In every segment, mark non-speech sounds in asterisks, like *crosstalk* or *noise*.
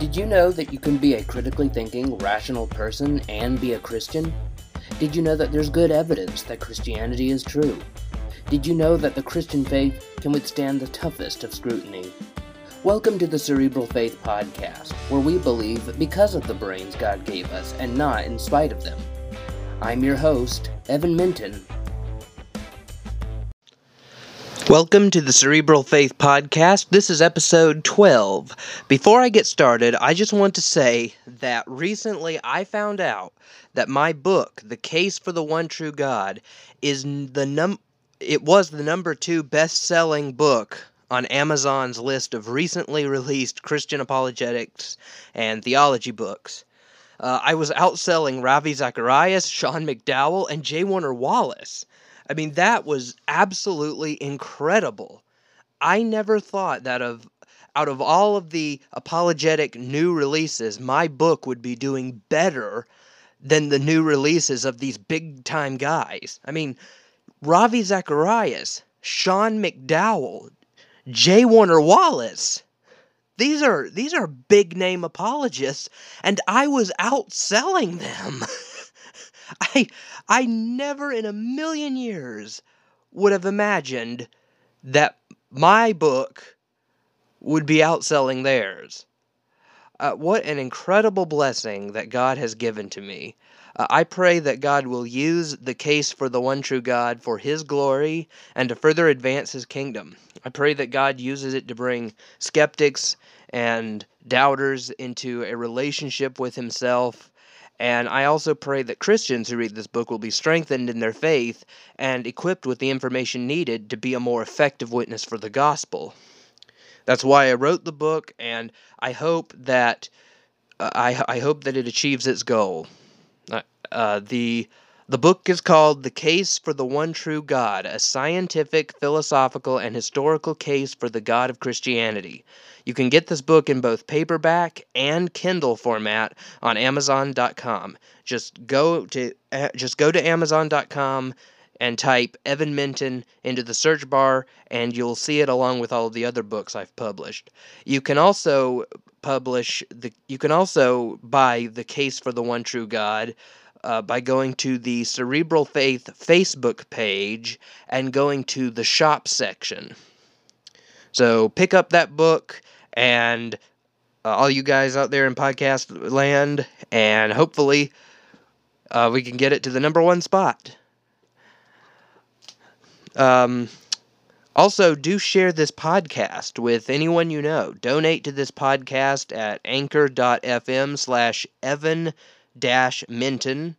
Did you know that you can be a critically thinking, rational person and be a Christian? Did you know that there's good evidence that Christianity is true? Did you know that the Christian faith can withstand the toughest of scrutiny? Welcome to the Cerebral Faith Podcast, where we believe because of the brains God gave us and not in spite of them. I'm your host, Evan Minton, Welcome to the Cerebral Faith Podcast. This is episode 12. Before I get started, I just want to say that recently I found out that my book, The Case for the One True God, is the num it was the number 2 best-selling book on Amazon's list of recently released Christian apologetics and theology books. Uh, I was outselling Ravi Zacharias, Sean McDowell, and J. Warner Wallace. I mean, that was absolutely incredible. I never thought that of out of all of the apologetic new releases, my book would be doing better than the new releases of these big time guys. I mean, Ravi Zacharias, Sean McDowell, J. Warner Wallace. These are these are big name apologists, and I was outselling them. *laughs* I I never in a million years would have imagined that my book would be outselling theirs. Uh, what an incredible blessing that God has given to me. Uh, I pray that God will use the case for the one true God for His glory and to further advance His kingdom. I pray that God uses it to bring skeptics and doubters into a relationship with Himself and I also pray that Christians who read this book will be strengthened in their faith and equipped with the information needed to be a more effective witness for the gospel. That's why I wrote the book, and I hope that uh, I, I hope that it achieves its goal. Uh, uh, the the book is called The Case for the One True God, a scientific, philosophical, and historical case for the God of Christianity. You can get this book in both paperback and Kindle format on amazon.com. Just go to uh, just go to amazon.com and type Evan Minton into the search bar and you'll see it along with all of the other books I've published. You can also publish the you can also buy The Case for the One True God uh, by going to the Cerebral Faith Facebook page and going to the shop section. So pick up that book and uh, all you guys out there in podcast land, and hopefully uh, we can get it to the number one spot. Um, also, do share this podcast with anyone you know. Donate to this podcast at anchor.fm slash Evan Minton.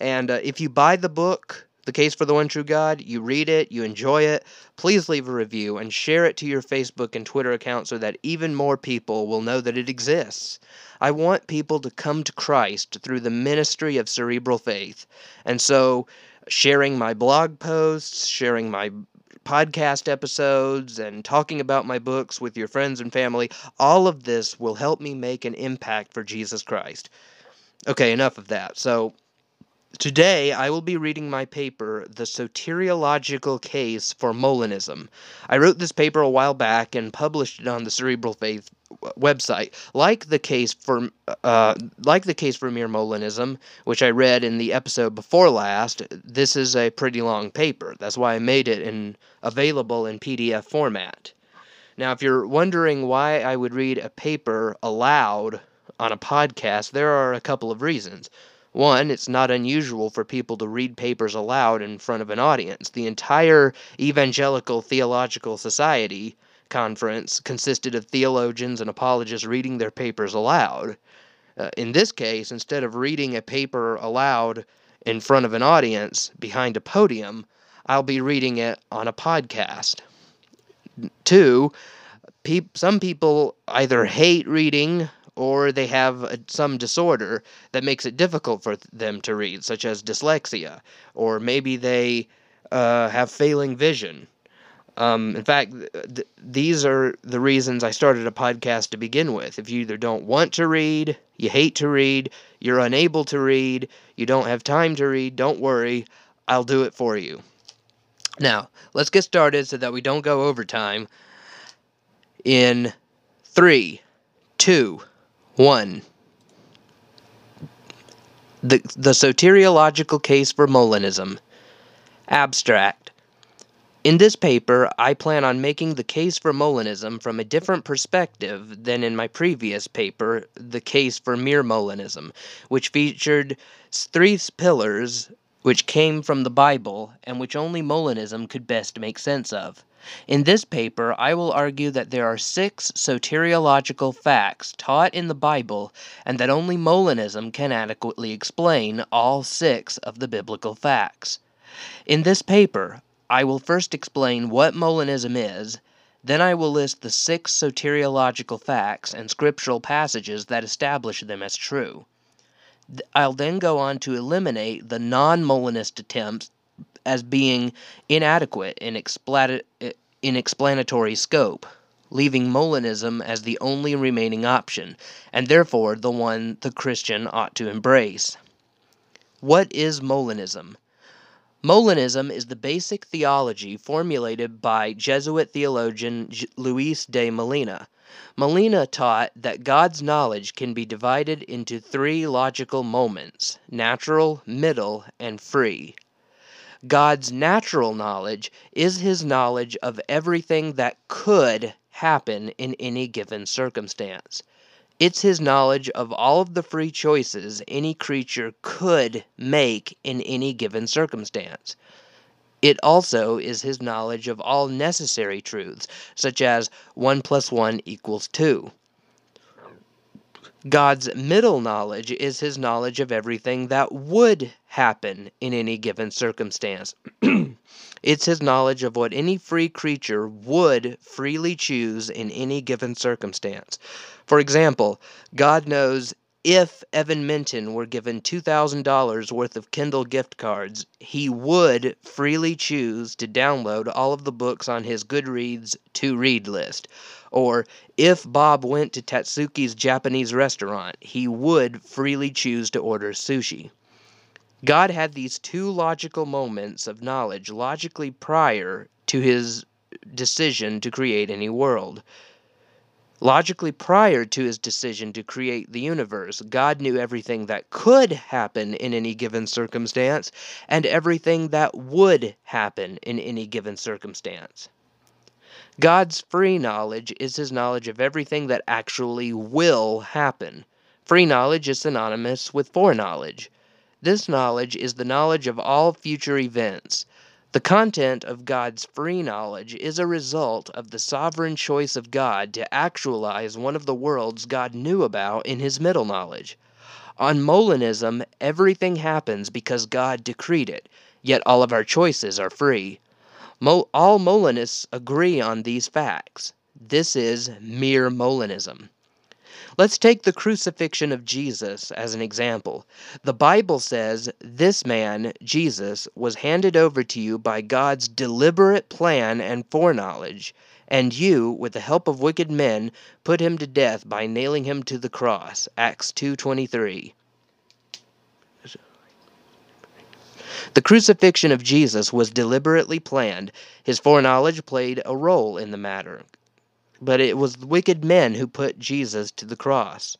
And uh, if you buy the book, The Case for the One True God, you read it, you enjoy it, please leave a review and share it to your Facebook and Twitter account so that even more people will know that it exists. I want people to come to Christ through the ministry of cerebral faith. And so, sharing my blog posts, sharing my podcast episodes and talking about my books with your friends and family, all of this will help me make an impact for Jesus Christ. Okay, enough of that. So, Today, I will be reading my paper, The Soteriological Case for Molinism. I wrote this paper a while back and published it on the Cerebral Faith website. Like the case for uh, like the case for mere Molinism, which I read in the episode before last, this is a pretty long paper. That's why I made it in available in PDF format. Now, if you're wondering why I would read a paper aloud on a podcast, there are a couple of reasons. One, it's not unusual for people to read papers aloud in front of an audience. The entire Evangelical Theological Society conference consisted of theologians and apologists reading their papers aloud. Uh, in this case, instead of reading a paper aloud in front of an audience behind a podium, I'll be reading it on a podcast. Two, pe- some people either hate reading or they have a, some disorder that makes it difficult for them to read, such as dyslexia, or maybe they uh, have failing vision. Um, in fact, th- these are the reasons I started a podcast to begin with. If you either don't want to read, you hate to read, you're unable to read, you don't have time to read, don't worry, I'll do it for you. Now, let's get started so that we don't go over time. In three, two, 1. The, the soteriological case for Molinism. Abstract. In this paper, I plan on making the case for Molinism from a different perspective than in my previous paper, The Case for Mere Molinism, which featured three pillars which came from the Bible and which only Molinism could best make sense of. In this paper, I will argue that there are six soteriological facts taught in the Bible and that only Molinism can adequately explain all six of the biblical facts. In this paper, I will first explain what Molinism is, then I will list the six soteriological facts and scriptural passages that establish them as true. I'll then go on to eliminate the non Molinist attempts as being inadequate in, in explanatory scope, leaving Molinism as the only remaining option, and therefore the one the Christian ought to embrace. What is Molinism? Molinism is the basic theology formulated by Jesuit theologian Luis de Molina. Molina taught that God's knowledge can be divided into three logical moments natural, middle, and free. God's natural knowledge is his knowledge of everything that could happen in any given circumstance. It's his knowledge of all of the free choices any creature could make in any given circumstance. It also is his knowledge of all necessary truths, such as 1 plus 1 equals 2. God's middle knowledge is his knowledge of everything that would happen in any given circumstance. *clears throat* it's his knowledge of what any free creature would freely choose in any given circumstance. For example, God knows if Evan Minton were given $2,000 worth of Kindle gift cards, he would freely choose to download all of the books on his Goodreads to read list. Or if Bob went to Tatsuki's Japanese restaurant, he would freely choose to order sushi. God had these two logical moments of knowledge logically prior to his decision to create any world. Logically prior to his decision to create the universe, God knew everything that could happen in any given circumstance and everything that would happen in any given circumstance. God's free knowledge is his knowledge of everything that actually will happen. Free knowledge is synonymous with foreknowledge. This knowledge is the knowledge of all future events. The content of God's free knowledge is a result of the sovereign choice of God to actualize one of the worlds God knew about in his middle knowledge. On Molinism, everything happens because God decreed it, yet all of our choices are free. Mo- all Molinists agree on these facts. This is mere Molinism. Let's take the crucifixion of Jesus as an example. The Bible says this man, Jesus, was handed over to you by God's deliberate plan and foreknowledge, and you, with the help of wicked men, put him to death by nailing him to the cross. Acts 2:23. The crucifixion of Jesus was deliberately planned. His foreknowledge played a role in the matter. But it was wicked men who put Jesus to the cross.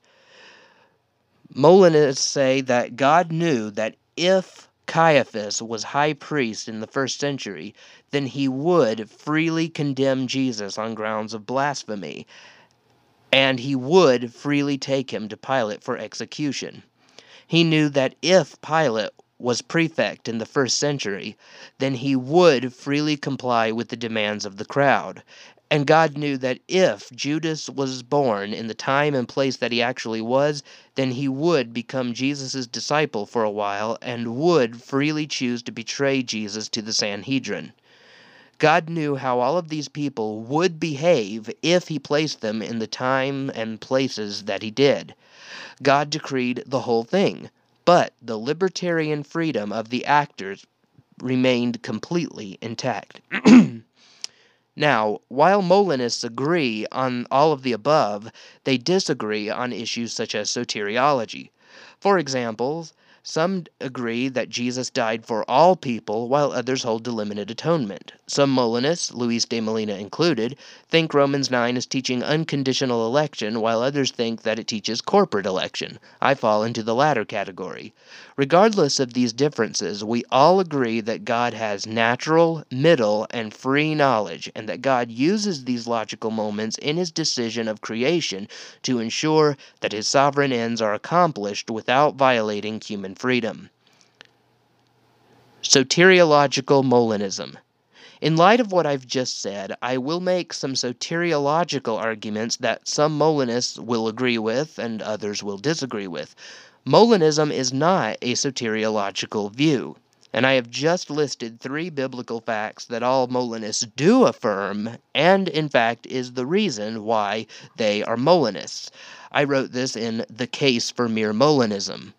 Molinists say that God knew that if Caiaphas was high priest in the first century, then he would freely condemn Jesus on grounds of blasphemy, and he would freely take him to Pilate for execution. He knew that if Pilate was prefect in the first century, then he would freely comply with the demands of the crowd. And God knew that if Judas was born in the time and place that he actually was, then he would become Jesus' disciple for a while and would freely choose to betray Jesus to the Sanhedrin. God knew how all of these people would behave if he placed them in the time and places that he did. God decreed the whole thing but the libertarian freedom of the actors remained completely intact. *clears throat* now, while Molinists agree on all of the above, they disagree on issues such as soteriology. For example, Some agree that Jesus died for all people, while others hold to limited atonement. Some Molinists, Luis de Molina included, think Romans 9 is teaching unconditional election, while others think that it teaches corporate election. I fall into the latter category. Regardless of these differences, we all agree that God has natural, middle, and free knowledge, and that God uses these logical moments in his decision of creation to ensure that his sovereign ends are accomplished without violating human and freedom. Soteriological Molinism. In light of what I've just said, I will make some soteriological arguments that some Molinists will agree with and others will disagree with. Molinism is not a soteriological view, and I have just listed three biblical facts that all Molinists do affirm, and in fact is the reason why they are Molinists. I wrote this in The Case for Mere Molinism.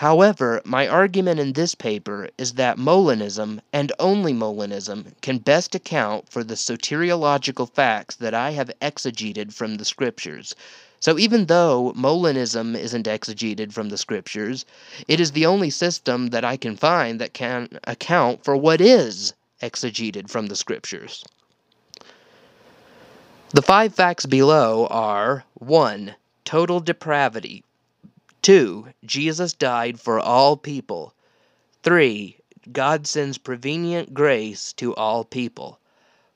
However, my argument in this paper is that Molinism, and only Molinism, can best account for the soteriological facts that I have exegeted from the Scriptures. So even though Molinism isn't exegeted from the Scriptures, it is the only system that I can find that can account for what is exegeted from the Scriptures. The five facts below are 1. Total depravity, 2. Jesus died for all people. 3. God sends prevenient grace to all people.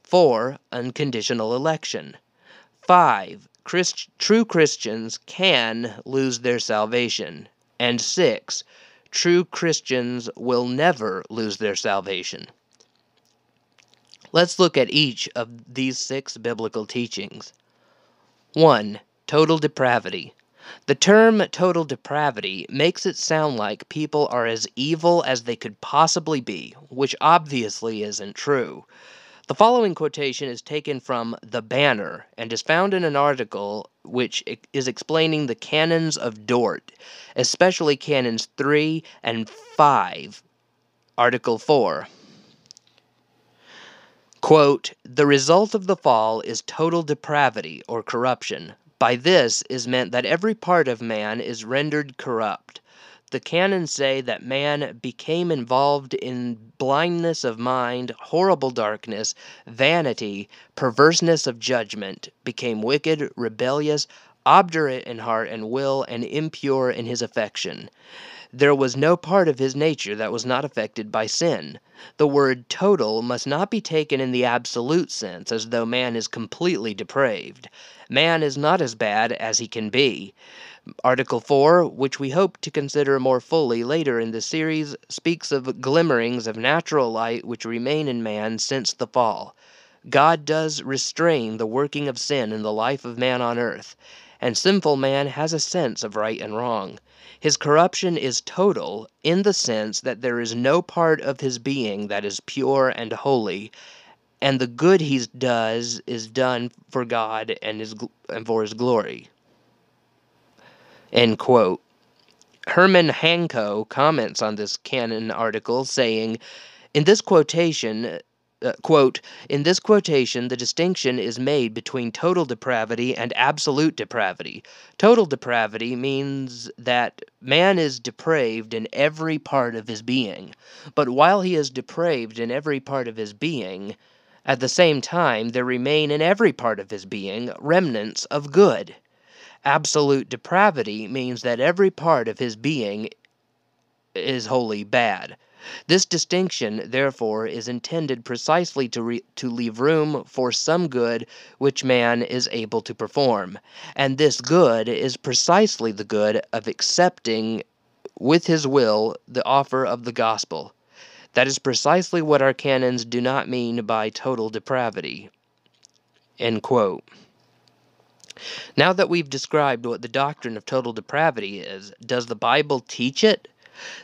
4. Unconditional election. 5. Christ- true Christians can lose their salvation. And 6. True Christians will never lose their salvation. Let's look at each of these six biblical teachings. 1. Total depravity. The term total depravity makes it sound like people are as evil as they could possibly be, which obviously isn't true. The following quotation is taken from The Banner and is found in an article which is explaining the canons of Dort, especially canons 3 and 5. Article 4. Quote, the result of the fall is total depravity or corruption, by this is meant that every part of man is rendered corrupt. The canons say that man became involved in blindness of mind, horrible darkness, vanity, perverseness of judgment, became wicked, rebellious, obdurate in heart and will, and impure in his affection. There was no part of his nature that was not affected by sin. The word total must not be taken in the absolute sense, as though man is completely depraved. Man is not as bad as he can be. Article 4, which we hope to consider more fully later in the series, speaks of glimmerings of natural light which remain in man since the fall. God does restrain the working of sin in the life of man on earth, and sinful man has a sense of right and wrong. His corruption is total in the sense that there is no part of his being that is pure and holy, and the good he does is done for God and his and for his glory. End quote. Herman Hanko comments on this canon article saying, in this quotation, uh, quote, in this quotation, the distinction is made between total depravity and absolute depravity. Total depravity means that man is depraved in every part of his being. But while he is depraved in every part of his being, at the same time there remain in every part of his being remnants of good. Absolute depravity means that every part of his being is wholly bad. This distinction, therefore, is intended precisely to, re- to leave room for some good which man is able to perform, and this good is precisely the good of accepting with his will the offer of the gospel. That is precisely what our canons do not mean by total depravity. Now that we've described what the doctrine of total depravity is, does the Bible teach it?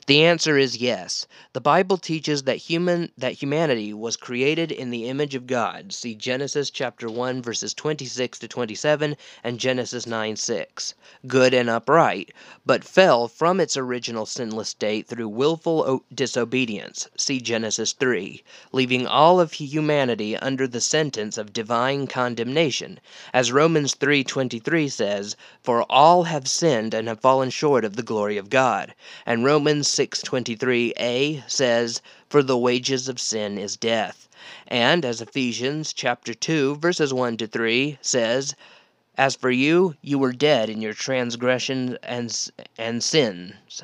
The answer is yes. The Bible teaches that human that humanity was created in the image of God. See Genesis chapter 1 verses 26 to 27 and Genesis 9 6. Good and upright, but fell from its original sinless state through willful disobedience. See Genesis 3, leaving all of humanity under the sentence of divine condemnation. As Romans 3:23 says, "For all have sinned and have fallen short of the glory of God." And Romans Romans 6:23a says, "For the wages of sin is death." And as Ephesians chapter 2 verses 1 to 3 says, "As for you, you were dead in your transgressions and and sins."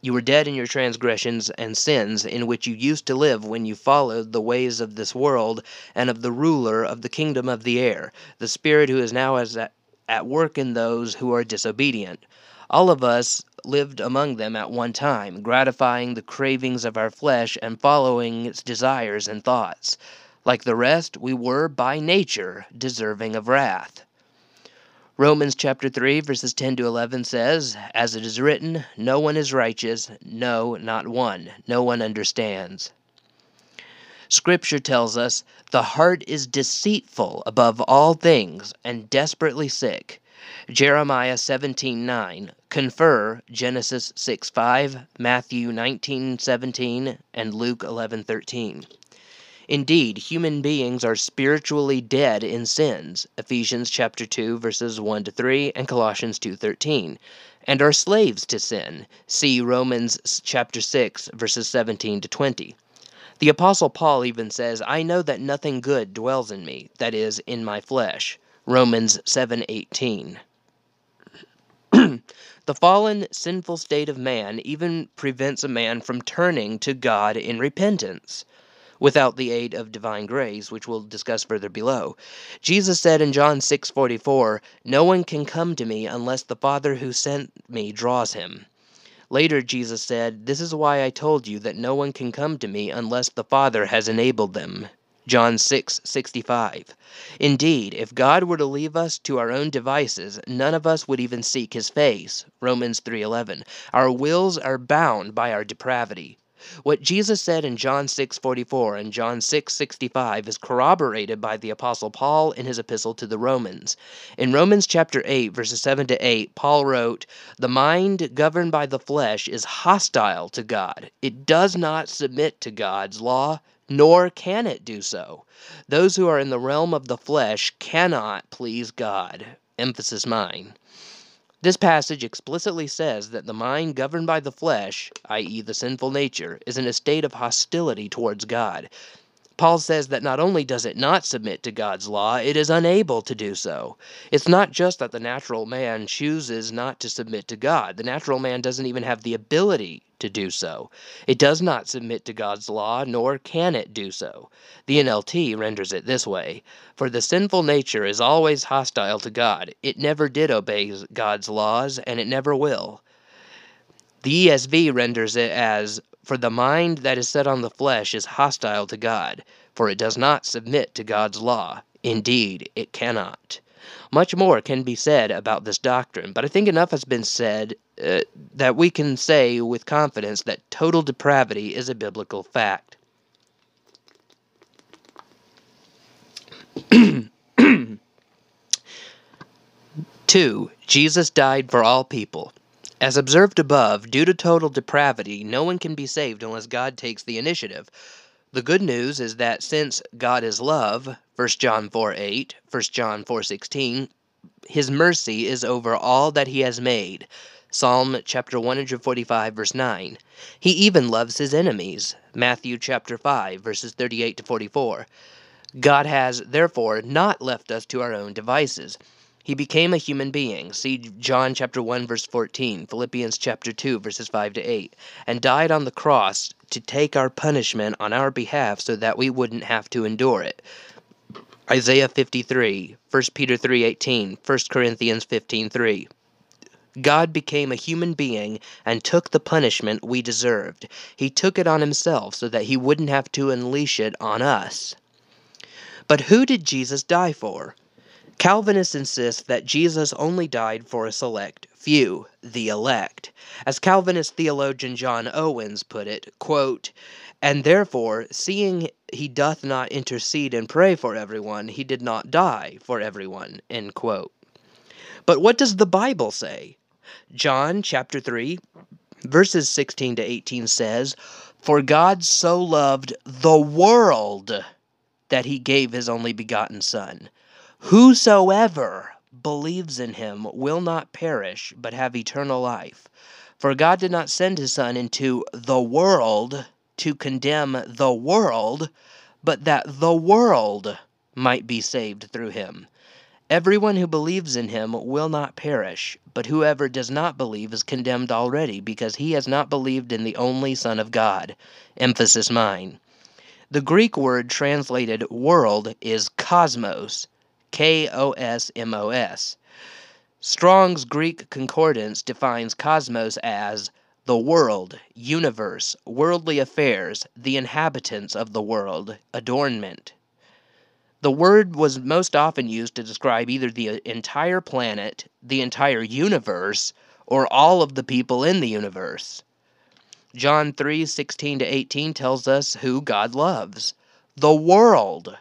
You were dead in your transgressions and sins, in which you used to live when you followed the ways of this world and of the ruler of the kingdom of the air, the spirit who is now as at, at work in those who are disobedient. All of us lived among them at one time, gratifying the cravings of our flesh and following its desires and thoughts. Like the rest, we were by nature deserving of wrath. Romans chapter 3, verses 10 to 11 says, As it is written, No one is righteous, no, not one. No one understands. Scripture tells us, The heart is deceitful above all things and desperately sick. Jeremiah 17:9, confer Genesis 6:5, Matthew 19:17, and Luke 11:13. Indeed, human beings are spiritually dead in sins, Ephesians chapter 2 verses 1 to 3 and Colossians 2:13, and are slaves to sin, see Romans chapter 6 verses 17 to 20. The apostle Paul even says, "I know that nothing good dwells in me, that is in my flesh." Romans 7:18. *clears throat* the fallen, sinful state of man even prevents a man from turning to God in repentance without the aid of divine grace, which we'll discuss further below. Jesus said in John 6:44, "No one can come to me unless the Father who sent me draws him." Later Jesus said, "This is why I told you that no one can come to me unless the Father has enabled them." John 6:65. Indeed, if God were to leave us to our own devices, none of us would even seek his face. Romans 3:11. Our wills are bound by our depravity. What Jesus said in John 6:44 and John 6:65 is corroborated by the apostle Paul in his epistle to the Romans. In Romans chapter 8 verses 7 to 8, Paul wrote, "The mind governed by the flesh is hostile to God. It does not submit to God's law, nor can it do so. Those who are in the realm of the flesh cannot please God." Emphasis mine. This passage explicitly says that the mind governed by the flesh, i.e., the sinful nature, is in a state of hostility towards God. Paul says that not only does it not submit to God's law, it is unable to do so. It's not just that the natural man chooses not to submit to God, the natural man doesn't even have the ability to do so. It does not submit to God's law, nor can it do so. The NLT renders it this way For the sinful nature is always hostile to God. It never did obey God's laws, and it never will. The ESV renders it as For the mind that is set on the flesh is hostile to God, for it does not submit to God's law. Indeed, it cannot. Much more can be said about this doctrine, but I think enough has been said uh, that we can say with confidence that total depravity is a biblical fact. *clears throat* Two, Jesus died for all people. As observed above, due to total depravity, no one can be saved unless God takes the initiative. The good news is that since God is love, 1 John 4 8, 1 John 4 16, his mercy is over all that he has made. Psalm chapter 145 verse 9. He even loves his enemies. Matthew chapter 5 verses 38 to 44. God has therefore not left us to our own devices. He became a human being. See John chapter 1 verse 14, Philippians chapter 2 verses 5 to 8, and died on the cross to take our punishment on our behalf so that we wouldn't have to endure it. Isaiah 53, 1 Peter 3:18, 1 Corinthians 15:3. God became a human being and took the punishment we deserved. He took it on himself so that he wouldn't have to unleash it on us. But who did Jesus die for? Calvinists insist that Jesus only died for a select few, the elect. As Calvinist theologian John Owens put it, quote, and therefore, seeing he doth not intercede and pray for everyone, he did not die for everyone. End quote. But what does the Bible say? John chapter 3, verses 16 to 18 says, For God so loved the world that he gave his only begotten Son, whosoever believes in him will not perish, but have eternal life. For God did not send his Son into the world to condemn the world, but that the world might be saved through him. Everyone who believes in him will not perish, but whoever does not believe is condemned already, because he has not believed in the only Son of God. Emphasis mine. The Greek word translated world is cosmos, K O S M O S. Strong's Greek Concordance defines cosmos as the world, universe, worldly affairs, the inhabitants of the world, adornment. The word was most often used to describe either the entire planet, the entire universe, or all of the people in the universe. John 3 16 to 18 tells us who God loves the world.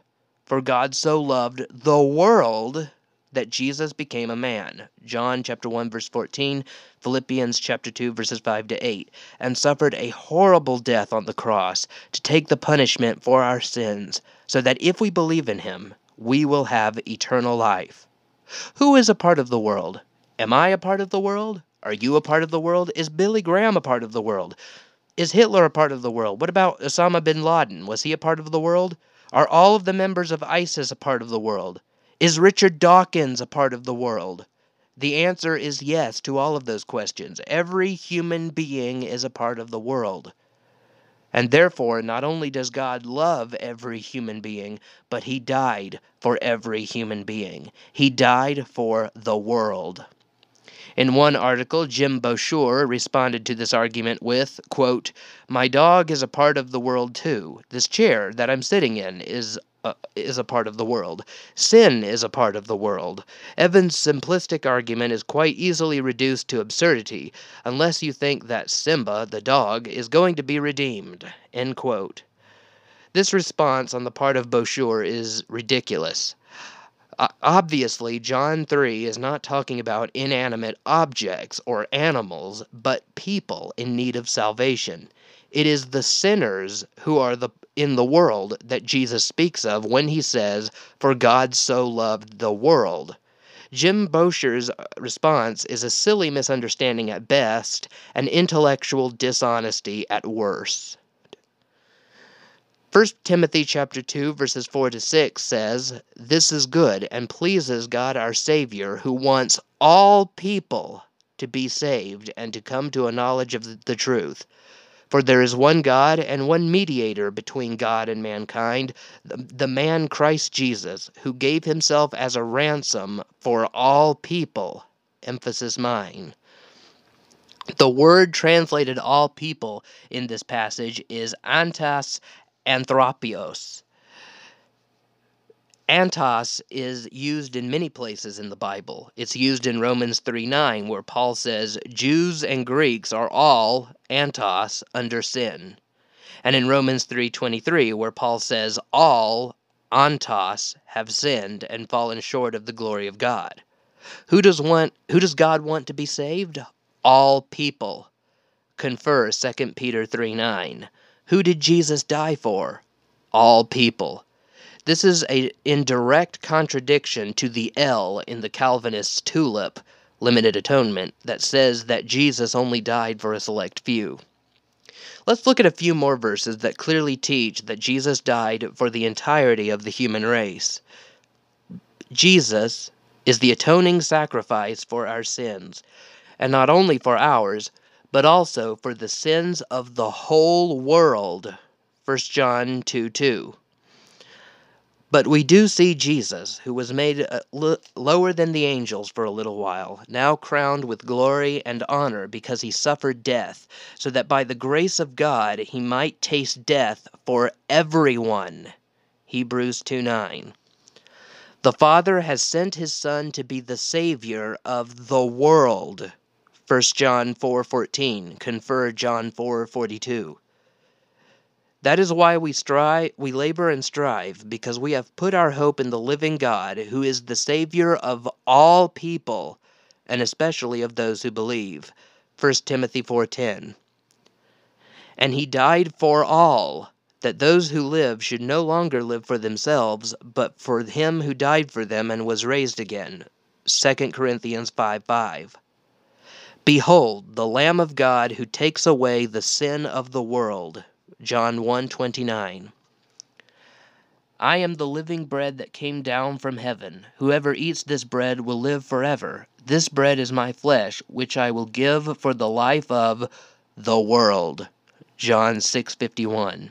For God so loved the world that Jesus became a man. John chapter 1 verse 14, Philippians chapter 2 verses 5 to 8, and suffered a horrible death on the cross to take the punishment for our sins, so that if we believe in him, we will have eternal life. Who is a part of the world? Am I a part of the world? Are you a part of the world? Is Billy Graham a part of the world? Is Hitler a part of the world? What about Osama bin Laden? Was he a part of the world? Are all of the members of ISIS a part of the world? Is Richard Dawkins a part of the world? The answer is yes to all of those questions. Every human being is a part of the world. And therefore, not only does God love every human being, but He died for every human being. He died for the world. In one article, Jim Boucher responded to this argument with, quote, My dog is a part of the world too. This chair that I'm sitting in is uh, is a part of the world. Sin is a part of the world. Evan's simplistic argument is quite easily reduced to absurdity, unless you think that Simba, the dog, is going to be redeemed. End quote. This response on the part of Boucher is ridiculous. Uh, obviously, John 3 is not talking about inanimate objects or animals, but people in need of salvation. It is the sinners who are the in the world that Jesus speaks of when he says, For God so loved the world. Jim Boucher's uh, response is a silly misunderstanding at best, an intellectual dishonesty at worst. 1 Timothy chapter 2 verses 4 to 6 says, "This is good and pleases God our Savior, who wants all people to be saved and to come to a knowledge of the truth. For there is one God and one mediator between God and mankind, the, the man Christ Jesus, who gave himself as a ransom for all people." Emphasis mine. The word translated all people in this passage is antas anthropios. Antos is used in many places in the Bible. It's used in Romans 3 9, where Paul says, Jews and Greeks are all antos under sin. And in Romans 3:23 where Paul says all antos have sinned and fallen short of the glory of God. Who does want who does God want to be saved? All people. Confer 2 Peter 3 9. Who did Jesus die for? All people. This is a, in direct contradiction to the L in the Calvinist tulip, limited atonement, that says that Jesus only died for a select few. Let's look at a few more verses that clearly teach that Jesus died for the entirety of the human race. Jesus is the atoning sacrifice for our sins, and not only for ours, but also for the sins of the whole world. 1 John 2 2. But we do see Jesus, who was made uh, lower than the angels for a little while, now crowned with glory and honor because he suffered death, so that by the grace of God he might taste death for everyone. Hebrews 2 9. The Father has sent his Son to be the Savior of the world. 1 John 4:14, confer John 4:42. That is why we strive, we labor and strive because we have put our hope in the living God, who is the savior of all people, and especially of those who believe. 1 Timothy 4:10. And he died for all, that those who live should no longer live for themselves, but for him who died for them and was raised again. 2 Corinthians 5 5. Behold, the Lamb of God who takes away the sin of the world. John 1 29. I am the living bread that came down from heaven. Whoever eats this bread will live forever. This bread is my flesh, which I will give for the life of the world. John 6:51.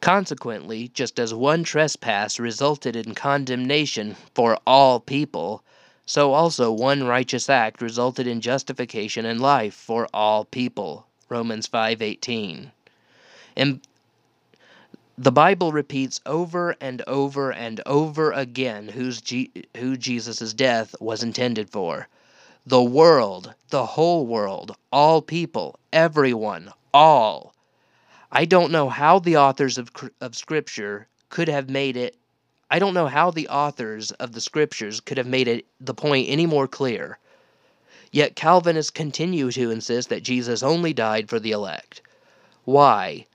Consequently, just as one trespass resulted in condemnation for all people, so also one righteous act resulted in justification and life for all people. Romans 5:18. And the Bible repeats over and over and over again who's who Jesus' death was intended for. The world, the whole world, all people, everyone, all. I don't know how the authors of, of Scripture could have made it I don't know how the authors of the scriptures could have made it the point any more clear. Yet Calvinists continue to insist that Jesus only died for the elect. Why?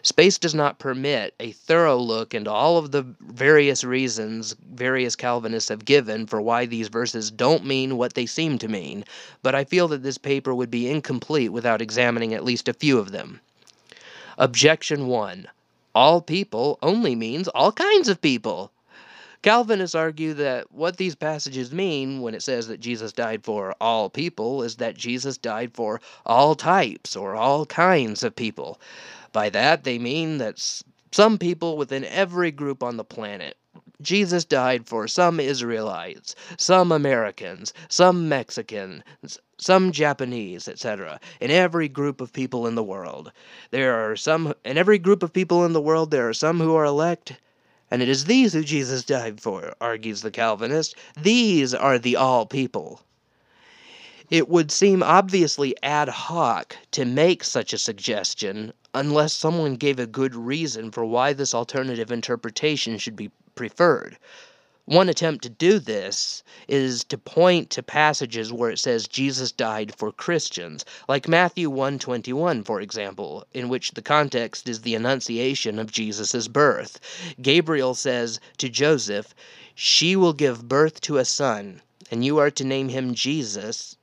Space does not permit a thorough look into all of the various reasons various Calvinists have given for why these verses don't mean what they seem to mean, but I feel that this paper would be incomplete without examining at least a few of them. Objection 1. All people only means all kinds of people. Calvinists argue that what these passages mean when it says that Jesus died for all people is that Jesus died for all types or all kinds of people. By that, they mean that some people within every group on the planet. Jesus died for some Israelites, some Americans, some Mexicans, some Japanese, etc. In every group of people in the world. There are some in every group of people in the world there are some who are elect and it is these who Jesus died for, argues the Calvinist. These are the all people. It would seem obviously ad hoc to make such a suggestion unless someone gave a good reason for why this alternative interpretation should be preferred. One attempt to do this is to point to passages where it says Jesus died for Christians, like Matthew 1:21 for example, in which the context is the annunciation of Jesus' birth. Gabriel says to Joseph, "She will give birth to a son, and you are to name him Jesus,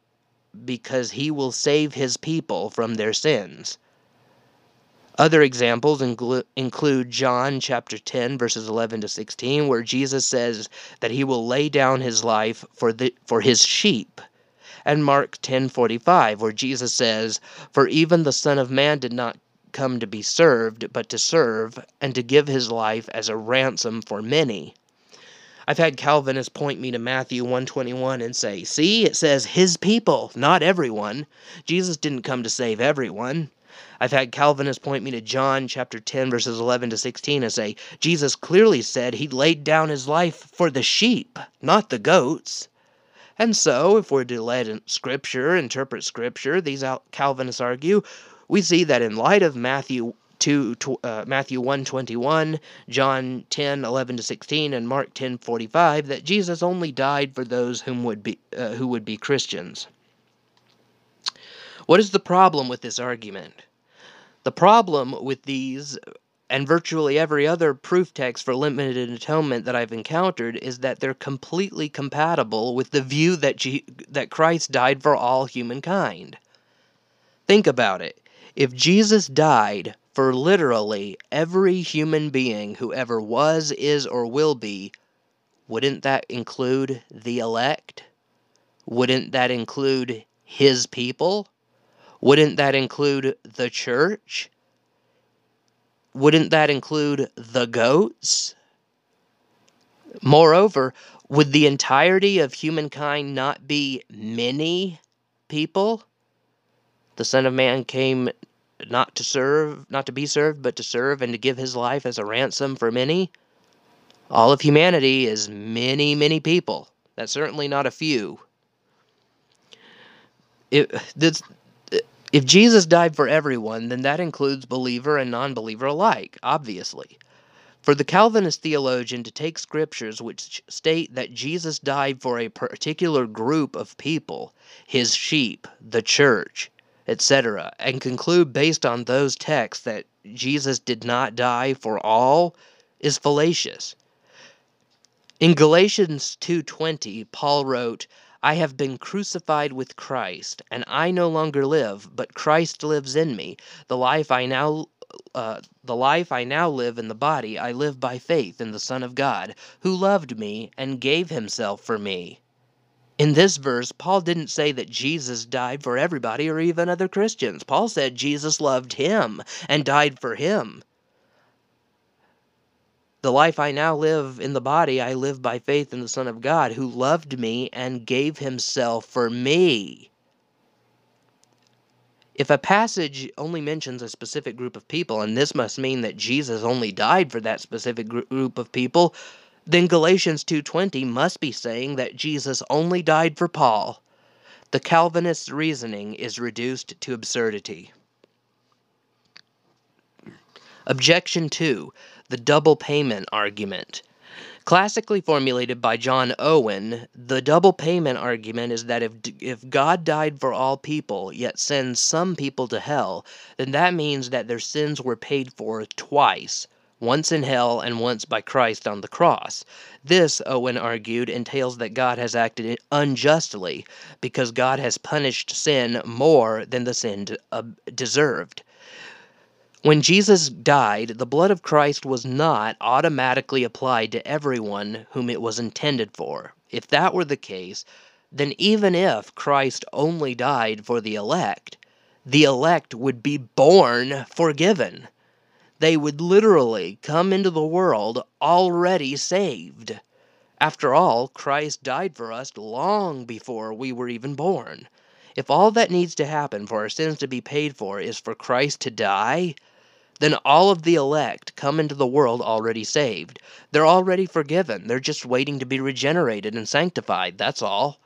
because he will save his people from their sins." Other examples inclu- include John chapter 10 verses 11 to 16 where Jesus says that he will lay down his life for the for his sheep. And Mark 10:45 where Jesus says, "For even the son of man did not come to be served, but to serve and to give his life as a ransom for many." I've had Calvinists point me to Matthew 121 and say, "See, it says his people, not everyone. Jesus didn't come to save everyone." I've had Calvinists point me to John chapter 10 verses 11 to 16 and say Jesus clearly said he laid down his life for the sheep, not the goats. And so, if we're to let Scripture interpret Scripture, these Calvinists argue, we see that in light of Matthew 2, uh, Matthew 1:21, John 10:11 to 16, and Mark 10:45, that Jesus only died for those whom would be uh, who would be Christians. What is the problem with this argument? The problem with these and virtually every other proof text for limited atonement that I've encountered is that they're completely compatible with the view that G- that Christ died for all humankind. Think about it. If Jesus died for literally every human being who ever was, is, or will be, wouldn't that include the elect? Wouldn't that include his people? Wouldn't that include the church? Wouldn't that include the goats? Moreover, would the entirety of humankind not be many people? The Son of Man came not to serve, not to be served, but to serve and to give his life as a ransom for many. All of humanity is many, many people. That's certainly not a few. It, this, if Jesus died for everyone, then that includes believer and non believer alike, obviously. For the Calvinist theologian to take scriptures which state that Jesus died for a particular group of people, his sheep, the church, etc., and conclude based on those texts that Jesus did not die for all is fallacious. In Galatians 2:20, Paul wrote, I have been crucified with Christ, and I no longer live, but Christ lives in me. The life I now uh, the life I now live in the body, I live by faith in the Son of God, who loved me and gave himself for me. In this verse, Paul didn't say that Jesus died for everybody or even other Christians. Paul said Jesus loved him and died for him. The life I now live in the body, I live by faith in the Son of God, who loved me and gave himself for me. If a passage only mentions a specific group of people, and this must mean that Jesus only died for that specific group of people, then Galatians 2:20 must be saying that Jesus only died for Paul. The Calvinist reasoning is reduced to absurdity. Objection 2 the double payment argument. Classically formulated by John Owen, the double payment argument is that if, if God died for all people, yet sends some people to hell, then that means that their sins were paid for twice once in hell and once by Christ on the cross. This, Owen argued, entails that God has acted unjustly because God has punished sin more than the sin uh, deserved. When Jesus died, the blood of Christ was not automatically applied to everyone whom it was intended for. If that were the case, then even if Christ only died for the elect, the elect would be born forgiven. They would literally come into the world already saved. After all, Christ died for us long before we were even born. If all that needs to happen for our sins to be paid for is for Christ to die, then all of the elect come into the world already saved. They're already forgiven. They're just waiting to be regenerated and sanctified. That's all.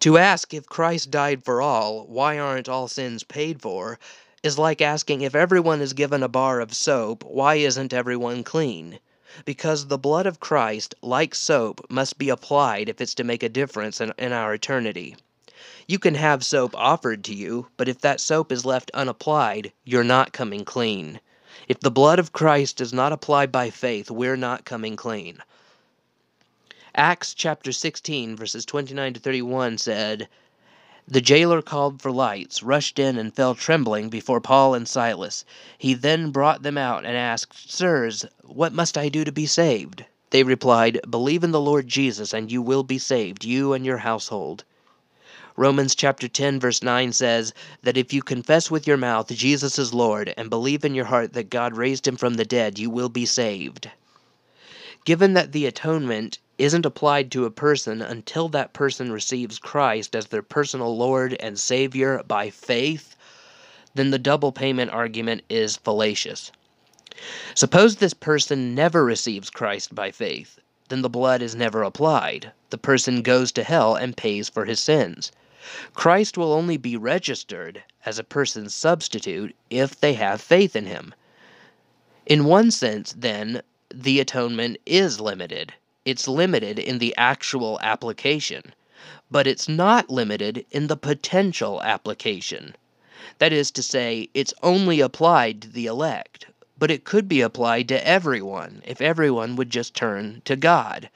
To ask if Christ died for all, why aren't all sins paid for, is like asking if everyone is given a bar of soap, why isn't everyone clean? Because the blood of Christ, like soap, must be applied if it's to make a difference in, in our eternity. You can have soap offered to you, but if that soap is left unapplied, you're not coming clean. If the blood of Christ is not applied by faith, we're not coming clean. Acts chapter 16, verses 29 to 31 said, The jailer called for lights, rushed in, and fell trembling before Paul and Silas. He then brought them out and asked, Sirs, what must I do to be saved? They replied, Believe in the Lord Jesus, and you will be saved, you and your household. Romans chapter 10 verse 9 says that if you confess with your mouth Jesus is Lord and believe in your heart that God raised him from the dead, you will be saved. Given that the atonement isn't applied to a person until that person receives Christ as their personal Lord and Savior by faith, then the double payment argument is fallacious. Suppose this person never receives Christ by faith, then the blood is never applied. The person goes to hell and pays for his sins. Christ will only be registered as a person's substitute if they have faith in him. In one sense, then, the atonement is limited. It's limited in the actual application, but it's not limited in the potential application. That is to say, it's only applied to the elect, but it could be applied to everyone if everyone would just turn to God.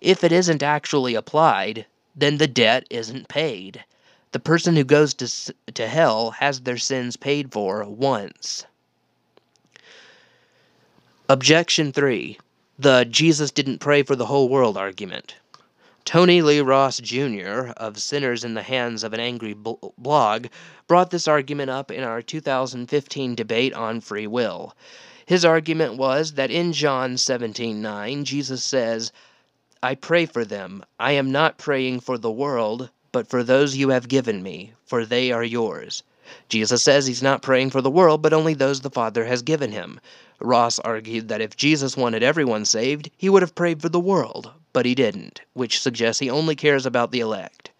If it isn't actually applied, then the debt isn't paid. The person who goes to, to hell has their sins paid for once. Objection 3 The Jesus didn't pray for the whole world argument. Tony Lee Ross Jr. of Sinners in the Hands of an Angry blog brought this argument up in our 2015 debate on free will. His argument was that in John 17:9 Jesus says, I pray for them. I am not praying for the world, but for those you have given me, for they are yours. Jesus says he's not praying for the world, but only those the Father has given him. Ross argued that if Jesus wanted everyone saved, he would have prayed for the world, but he didn't, which suggests he only cares about the elect.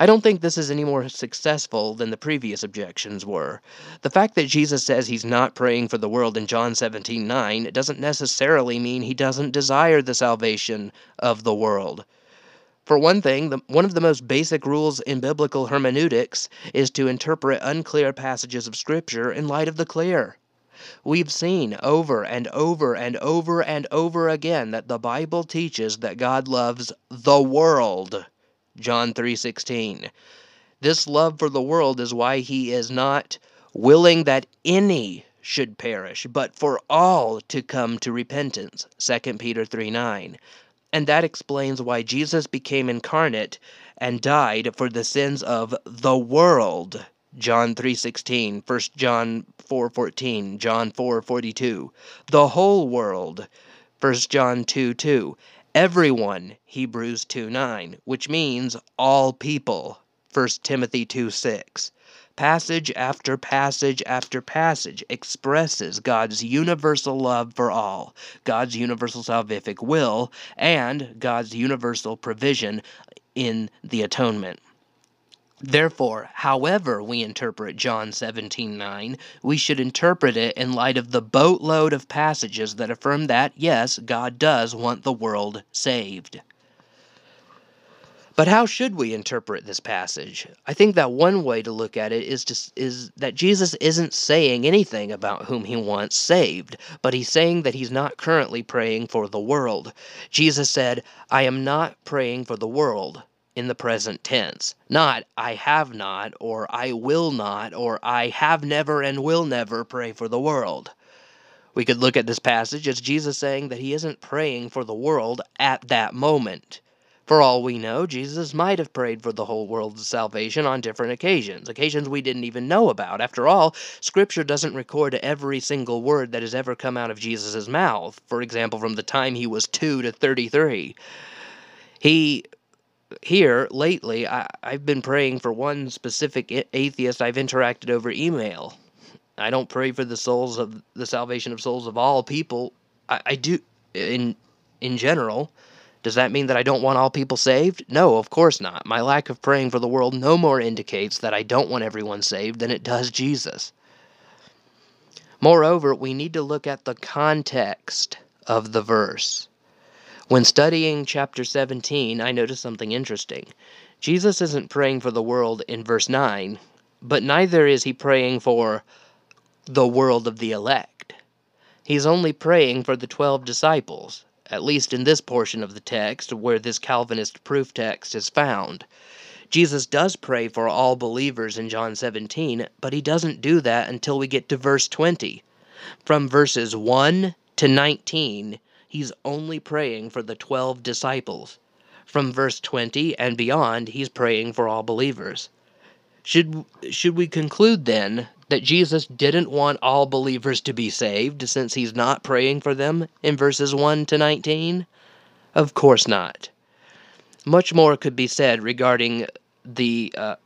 I don't think this is any more successful than the previous objections were. The fact that Jesus says he's not praying for the world in John 17:9 doesn't necessarily mean he doesn't desire the salvation of the world. For one thing, the, one of the most basic rules in biblical hermeneutics is to interpret unclear passages of Scripture in light of the clear. We've seen over and over and over and over again that the Bible teaches that God loves the world. John 3:16. This love for the world is why he is not willing that any should perish, but for all to come to repentance. 2 Peter 3 9. And that explains why Jesus became incarnate and died for the sins of the world. John 3:16, 1 John 4:14, John 4:42. The whole world. 1 John 2 2. Everyone, Hebrews 2 9, which means all people. 1 Timothy 2 6. Passage after passage after passage expresses God's universal love for all, God's universal salvific will, and God's universal provision in the atonement. Therefore, however we interpret John 17:9, we should interpret it in light of the boatload of passages that affirm that yes, God does want the world saved. But how should we interpret this passage? I think that one way to look at it is to, is that Jesus isn't saying anything about whom he wants saved, but he's saying that he's not currently praying for the world. Jesus said, "I am not praying for the world." In the present tense. Not I have not, or I will not, or I have never and will never pray for the world. We could look at this passage as Jesus saying that he isn't praying for the world at that moment. For all we know, Jesus might have prayed for the whole world's salvation on different occasions, occasions we didn't even know about. After all, Scripture doesn't record every single word that has ever come out of Jesus' mouth, for example, from the time he was 2 to 33. He here lately, I, I've been praying for one specific atheist I've interacted over email. I don't pray for the souls of the salvation of souls of all people. I, I do in in general. Does that mean that I don't want all people saved? No, of course not. My lack of praying for the world no more indicates that I don't want everyone saved than it does Jesus. Moreover, we need to look at the context of the verse. When studying chapter 17, I noticed something interesting. Jesus isn't praying for the world in verse 9, but neither is he praying for the world of the elect. He's only praying for the 12 disciples, at least in this portion of the text where this Calvinist proof text is found. Jesus does pray for all believers in John 17, but he doesn't do that until we get to verse 20. From verses 1 to 19, he's only praying for the 12 disciples. From verse 20 and beyond, he's praying for all believers. Should, should we conclude then that Jesus didn't want all believers to be saved since he's not praying for them in verses 1 to 19? Of course not. Much more could be said regarding the uh,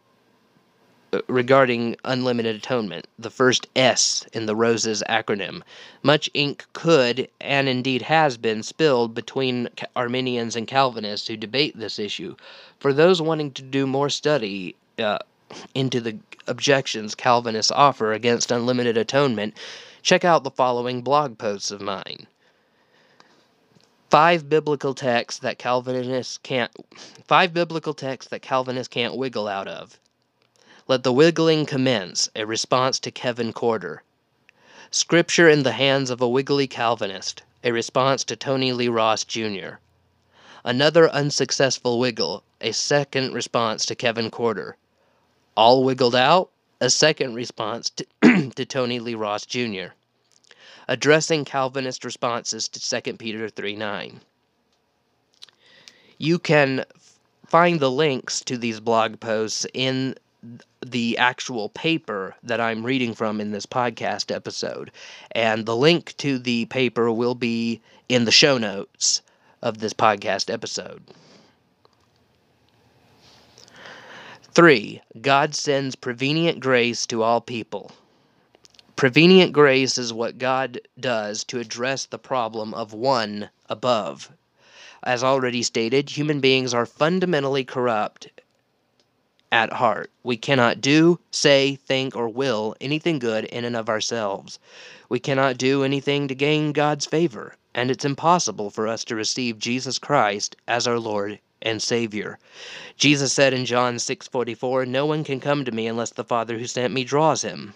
regarding unlimited atonement, the first S in the ROSES acronym. Much ink could, and indeed has been, spilled between Arminians and Calvinists who debate this issue. For those wanting to do more study uh, into the objections Calvinists offer against unlimited atonement, check out the following blog posts of mine. Five biblical texts that Calvinists can't five biblical texts that Calvinists can't wiggle out of. Let the wiggling commence, a response to Kevin Corder. Scripture in the Hands of a Wiggly Calvinist, a response to Tony Lee Ross Jr. Another unsuccessful wiggle, a second response to Kevin Corder. All wiggled out, a second response to, *clears throat* to Tony Lee Ross Jr. Addressing Calvinist responses to 2 Peter 3 9. You can find the links to these blog posts in the actual paper that I'm reading from in this podcast episode. And the link to the paper will be in the show notes of this podcast episode. Three, God sends prevenient grace to all people. Prevenient grace is what God does to address the problem of one above. As already stated, human beings are fundamentally corrupt at heart. We cannot do, say, think, or will anything good in and of ourselves. We cannot do anything to gain God's favor, and it's impossible for us to receive Jesus Christ as our Lord and Savior. Jesus said in John 6:44, "No one can come to me unless the Father who sent me draws him."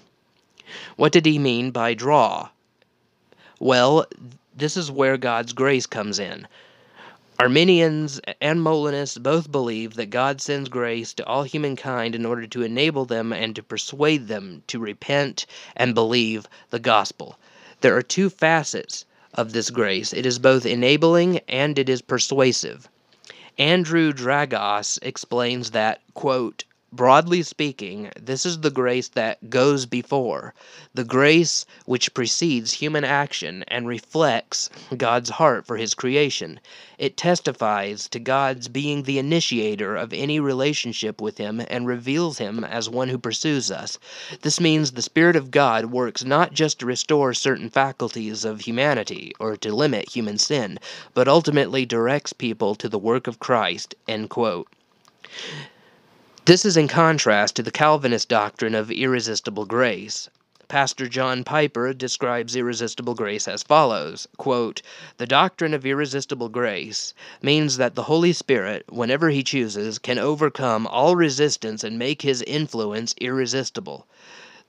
What did he mean by draw? Well, this is where God's grace comes in. Arminians and Molinists both believe that God sends grace to all humankind in order to enable them and to persuade them to repent and believe the gospel. There are two facets of this grace it is both enabling and it is persuasive. Andrew Dragos explains that, quote, Broadly speaking, this is the grace that goes before, the grace which precedes human action and reflects God's heart for his creation. It testifies to God's being the initiator of any relationship with him and reveals him as one who pursues us. This means the Spirit of God works not just to restore certain faculties of humanity or to limit human sin, but ultimately directs people to the work of Christ. End quote. This is in contrast to the Calvinist doctrine of irresistible grace. Pastor John Piper describes irresistible grace as follows quote, The doctrine of irresistible grace means that the Holy Spirit, whenever He chooses, can overcome all resistance and make His influence irresistible.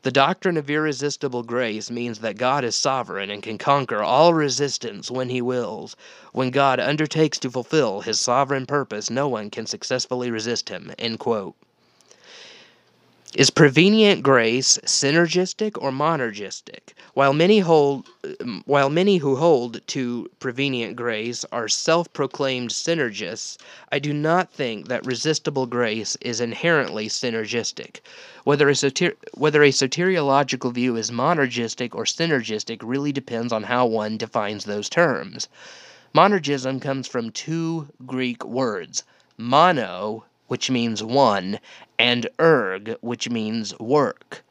The doctrine of irresistible grace means that God is sovereign and can conquer all resistance when He wills. When God undertakes to fulfill His sovereign purpose, no one can successfully resist Him. End quote. Is prevenient grace synergistic or monergistic? While many hold while many who hold to prevenient grace are self-proclaimed synergists, I do not think that resistible grace is inherently synergistic. Whether a, soter- whether a soteriological view is monergistic or synergistic really depends on how one defines those terms. Monergism comes from two Greek words, mono which means one, and erg, which means work.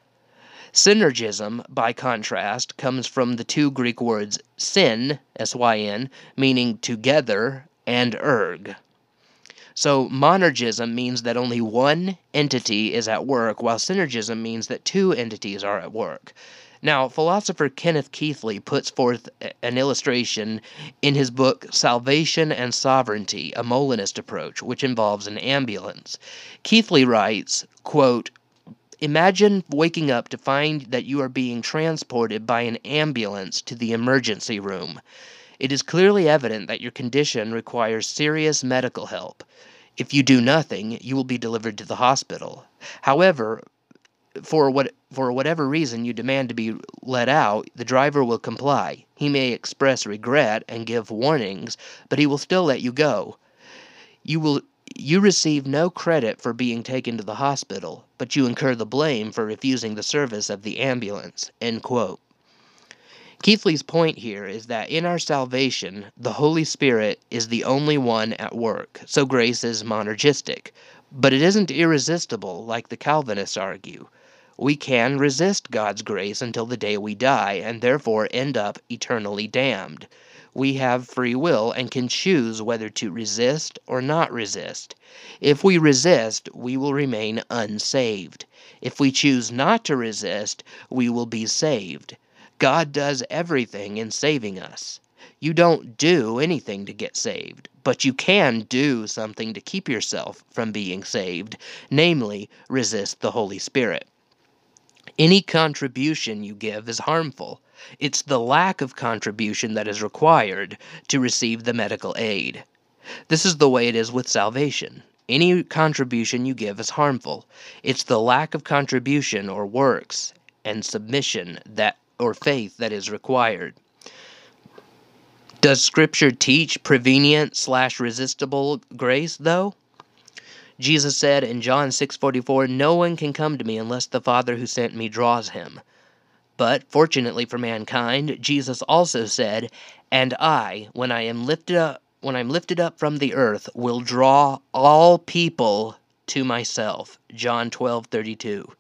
Synergism, by contrast, comes from the two Greek words syn, S Y N, meaning together, and erg. So, monergism means that only one entity is at work, while synergism means that two entities are at work. Now, philosopher Kenneth Keathley puts forth an illustration in his book Salvation and Sovereignty, a Molinist approach, which involves an ambulance. Keithley writes, quote, Imagine waking up to find that you are being transported by an ambulance to the emergency room. It is clearly evident that your condition requires serious medical help. If you do nothing, you will be delivered to the hospital. However, for what for whatever reason you demand to be let out, the driver will comply. He may express regret and give warnings, but he will still let you go. You will you receive no credit for being taken to the hospital, but you incur the blame for refusing the service of the ambulance. End quote. Keathley's point here is that in our salvation, the Holy Spirit is the only one at work, so grace is monergistic. But it isn't irresistible like the Calvinists argue we can resist God's grace until the day we die and therefore end up eternally damned. We have free will and can choose whether to resist or not resist. If we resist, we will remain unsaved. If we choose not to resist, we will be saved. God does everything in saving us. You don't do anything to get saved, but you can do something to keep yourself from being saved, namely, resist the Holy Spirit. Any contribution you give is harmful. It's the lack of contribution that is required to receive the medical aid. This is the way it is with salvation. Any contribution you give is harmful. It's the lack of contribution or works and submission that or faith that is required. Does Scripture teach prevenient slash resistible grace, though? Jesus said in John 6:44, "No one can come to me unless the Father who sent me draws him." But fortunately for mankind, Jesus also said, "And I, when I am lifted up, when I'm lifted up from the earth, will draw all people to myself." John 12:32.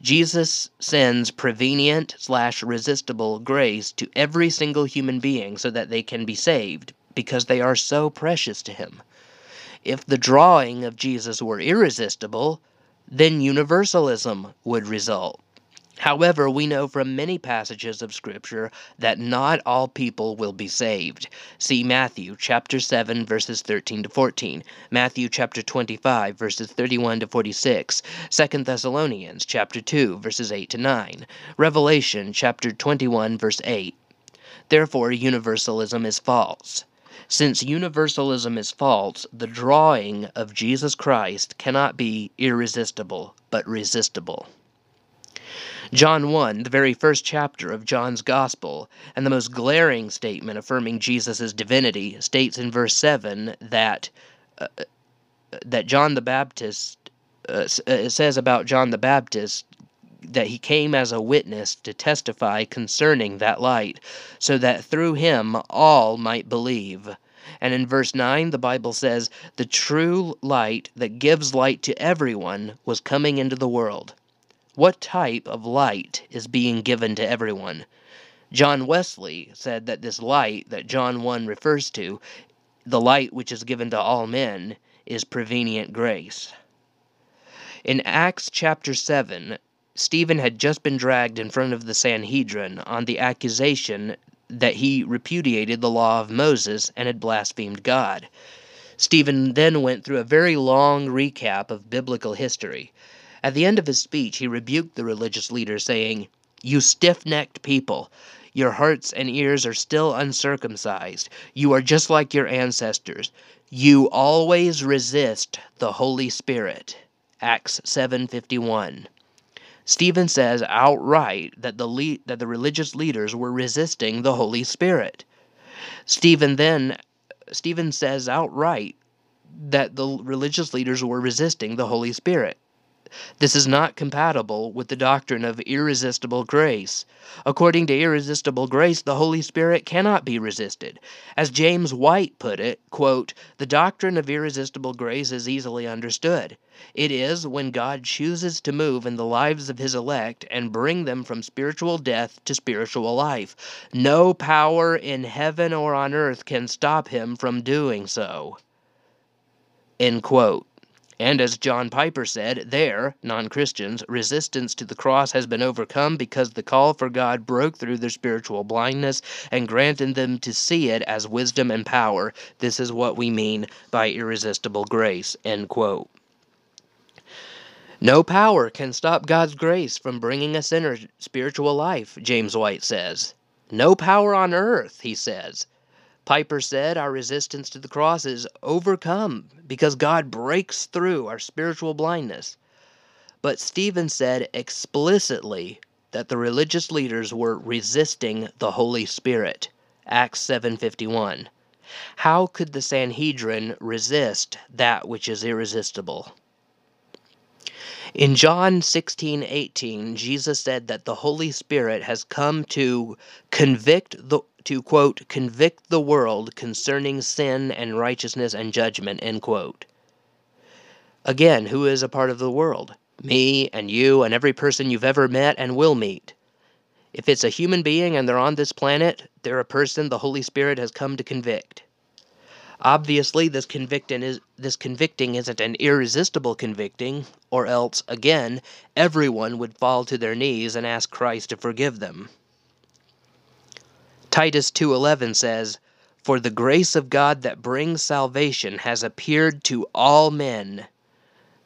Jesus sends prevenient slash resistible grace to every single human being so that they can be saved because they are so precious to him. If the drawing of Jesus were irresistible, then universalism would result. However, we know from many passages of scripture that not all people will be saved. See Matthew chapter 7 verses 13 to 14, Matthew chapter 25 verses 31 to 46, 2 Thessalonians chapter 2 verses 8 to 9, Revelation chapter 21 verse 8. Therefore, universalism is false. Since universalism is false, the drawing of Jesus Christ cannot be irresistible, but resistible. John 1, the very first chapter of John's Gospel, and the most glaring statement affirming Jesus' divinity, states in verse 7 that, uh, that John the Baptist uh, uh says about John the Baptist that he came as a witness to testify concerning that light, so that through him all might believe. And in verse 9, the Bible says, The true light that gives light to everyone was coming into the world. What type of light is being given to everyone? John Wesley said that this light that John 1 refers to, the light which is given to all men, is prevenient grace. In Acts chapter 7, Stephen had just been dragged in front of the Sanhedrin on the accusation that he repudiated the law of Moses and had blasphemed God. Stephen then went through a very long recap of biblical history. At the end of his speech, he rebuked the religious leaders, saying, You stiff necked people, your hearts and ears are still uncircumcised. You are just like your ancestors. You always resist the Holy Spirit. Acts 7:51. Stephen says outright that the le- that the religious leaders were resisting the Holy Spirit. Stephen then Stephen says outright that the religious leaders were resisting the Holy Spirit. This is not compatible with the doctrine of irresistible grace. According to irresistible grace, the Holy Spirit cannot be resisted. As James White put it, quote, "The doctrine of irresistible grace is easily understood. It is when God chooses to move in the lives of his elect and bring them from spiritual death to spiritual life. No power in heaven or on earth can stop him from doing so." End quote. And as John Piper said, there, non Christians, resistance to the cross has been overcome because the call for God broke through their spiritual blindness and granted them to see it as wisdom and power. This is what we mean by irresistible grace. End quote. No power can stop God's grace from bringing a sinner spiritual life, James White says. No power on earth, he says. Piper said our resistance to the cross is overcome because God breaks through our spiritual blindness. But Stephen said explicitly that the religious leaders were resisting the Holy Spirit. Acts 7:51. How could the Sanhedrin resist that which is irresistible? In John 16:18, Jesus said that the Holy Spirit has come to convict the to quote convict the world concerning sin and righteousness and judgment end quote. Again who is a part of the world? Me and you and every person you've ever met and will meet. If it's a human being and they're on this planet they're a person the holy spirit has come to convict. Obviously this convicting is this convicting isn't an irresistible convicting or else again everyone would fall to their knees and ask christ to forgive them Titus 2:11 says, "For the grace of God that brings salvation has appeared to all men."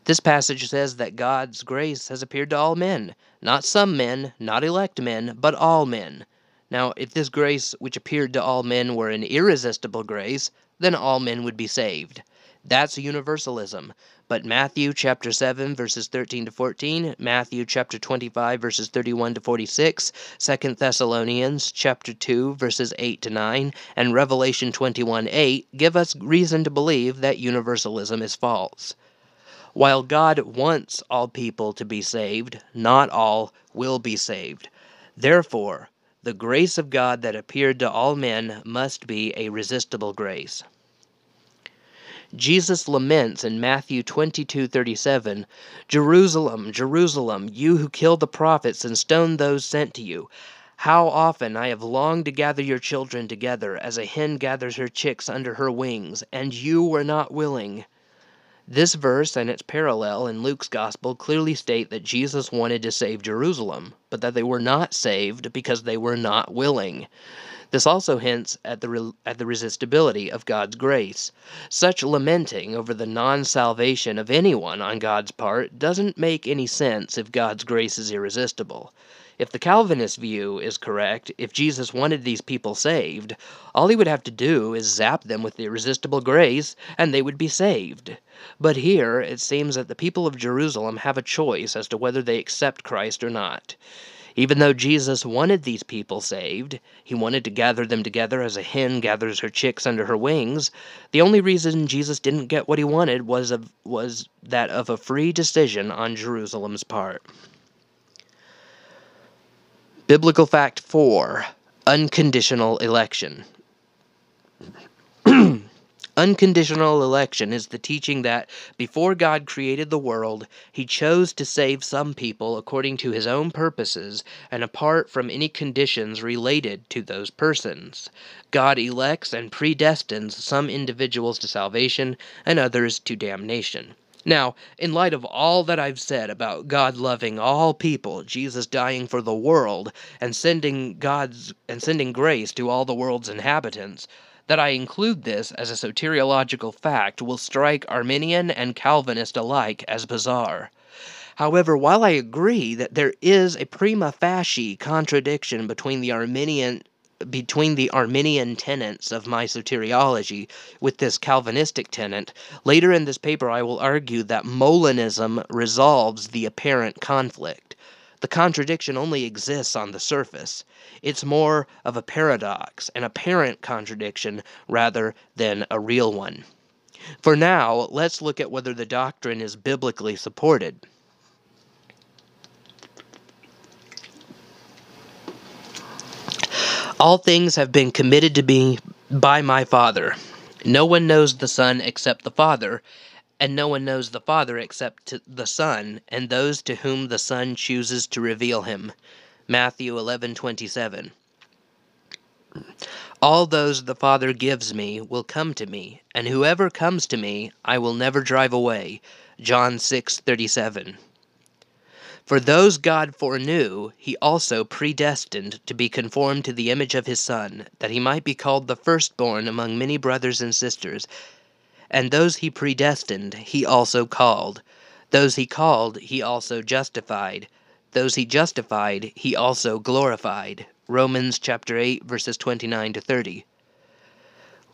This passage says that God's grace has appeared to all men, not some men, not elect men, but all men. Now, if this grace which appeared to all men were an irresistible grace, then all men would be saved. That's universalism. But Matthew chapter 7 verses 13 to 14, Matthew chapter 25 verses 31 to 46, 2 Thessalonians chapter 2 verses 8 to 9, and Revelation 21 8 give us reason to believe that universalism is false. While God wants all people to be saved, not all will be saved. Therefore, the grace of God that appeared to all men must be a resistible grace. Jesus laments in Matthew 22:37, "Jerusalem, Jerusalem, you who kill the prophets and stone those sent to you, how often I have longed to gather your children together as a hen gathers her chicks under her wings, and you were not willing." This verse and its parallel in Luke's Gospel clearly state that Jesus wanted to save Jerusalem, but that they were not saved because they were not willing. This also hints at the, re- at the resistibility of God's grace. Such lamenting over the non salvation of anyone on God's part doesn't make any sense if God's grace is irresistible. If the Calvinist view is correct, if Jesus wanted these people saved, all he would have to do is zap them with the irresistible grace, and they would be saved. But here it seems that the people of Jerusalem have a choice as to whether they accept Christ or not. Even though Jesus wanted these people saved, he wanted to gather them together as a hen gathers her chicks under her wings. The only reason Jesus didn't get what he wanted was of, was that of a free decision on Jerusalem's part. Biblical fact 4 Unconditional election. Unconditional election is the teaching that before God created the world, He chose to save some people according to His own purposes and apart from any conditions related to those persons. God elects and predestines some individuals to salvation and others to damnation. Now, in light of all that I've said about God loving all people, Jesus dying for the world, and sending God's and sending grace to all the world's inhabitants, that I include this as a soteriological fact will strike Arminian and Calvinist alike as bizarre. However, while I agree that there is a prima facie contradiction between the Arminian between the Arminian tenets of my soteriology with this Calvinistic tenet, later in this paper I will argue that Molinism resolves the apparent conflict. The contradiction only exists on the surface. It's more of a paradox, an apparent contradiction, rather than a real one. For now, let's look at whether the doctrine is biblically supported. All things have been committed to me by my Father. No one knows the Son except the Father, and no one knows the Father except the Son, and those to whom the Son chooses to reveal him. Matthew 11:27. All those the Father gives me will come to me, and whoever comes to me I will never drive away. John 6:37. For those God foreknew, he also predestined to be conformed to the image of his Son, that he might be called the firstborn among many brothers and sisters. And those he predestined, he also called. Those he called, he also justified. Those he justified, he also glorified. Romans chapter 8, verses 29 to 30.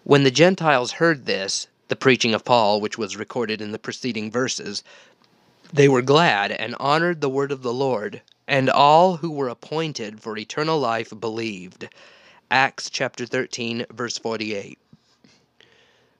When the Gentiles heard this, the preaching of Paul, which was recorded in the preceding verses, they were glad and honored the word of the Lord, and all who were appointed for eternal life believed. Acts chapter 13, verse 48.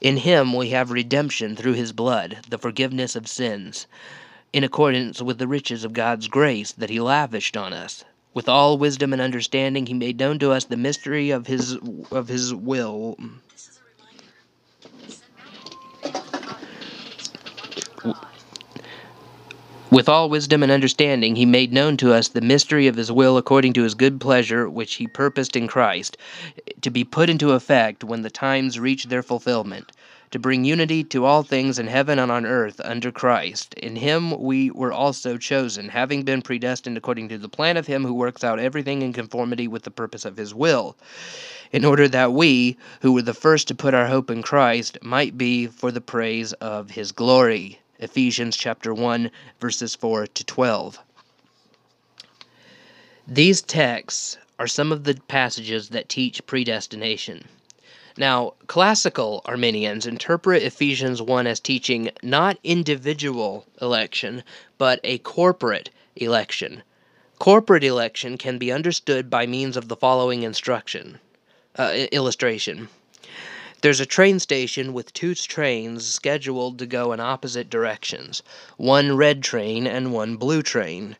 In him we have redemption through his blood, the forgiveness of sins, in accordance with the riches of God's grace that he lavished on us. With all wisdom and understanding he made known to us the mystery of his of his will. With all wisdom and understanding, he made known to us the mystery of his will according to his good pleasure, which he purposed in Christ, to be put into effect when the times reach their fulfillment, to bring unity to all things in heaven and on earth under Christ. In him we were also chosen, having been predestined according to the plan of him who works out everything in conformity with the purpose of his will, in order that we, who were the first to put our hope in Christ, might be for the praise of his glory. Ephesians chapter 1 verses 4 to 12. These texts are some of the passages that teach predestination. Now, classical Arminians interpret Ephesians 1 as teaching not individual election, but a corporate election. Corporate election can be understood by means of the following instruction uh, illustration. There's a train station with two trains scheduled to go in opposite directions one red train and one blue train.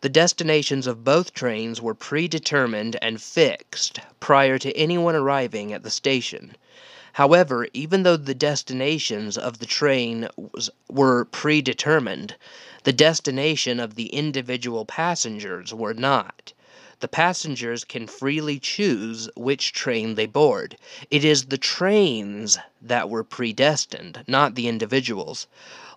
The destinations of both trains were predetermined and fixed prior to anyone arriving at the station. However, even though the destinations of the train were predetermined, the destination of the individual passengers were not. The passengers can freely choose which train they board. It is the trains that were predestined, not the individuals.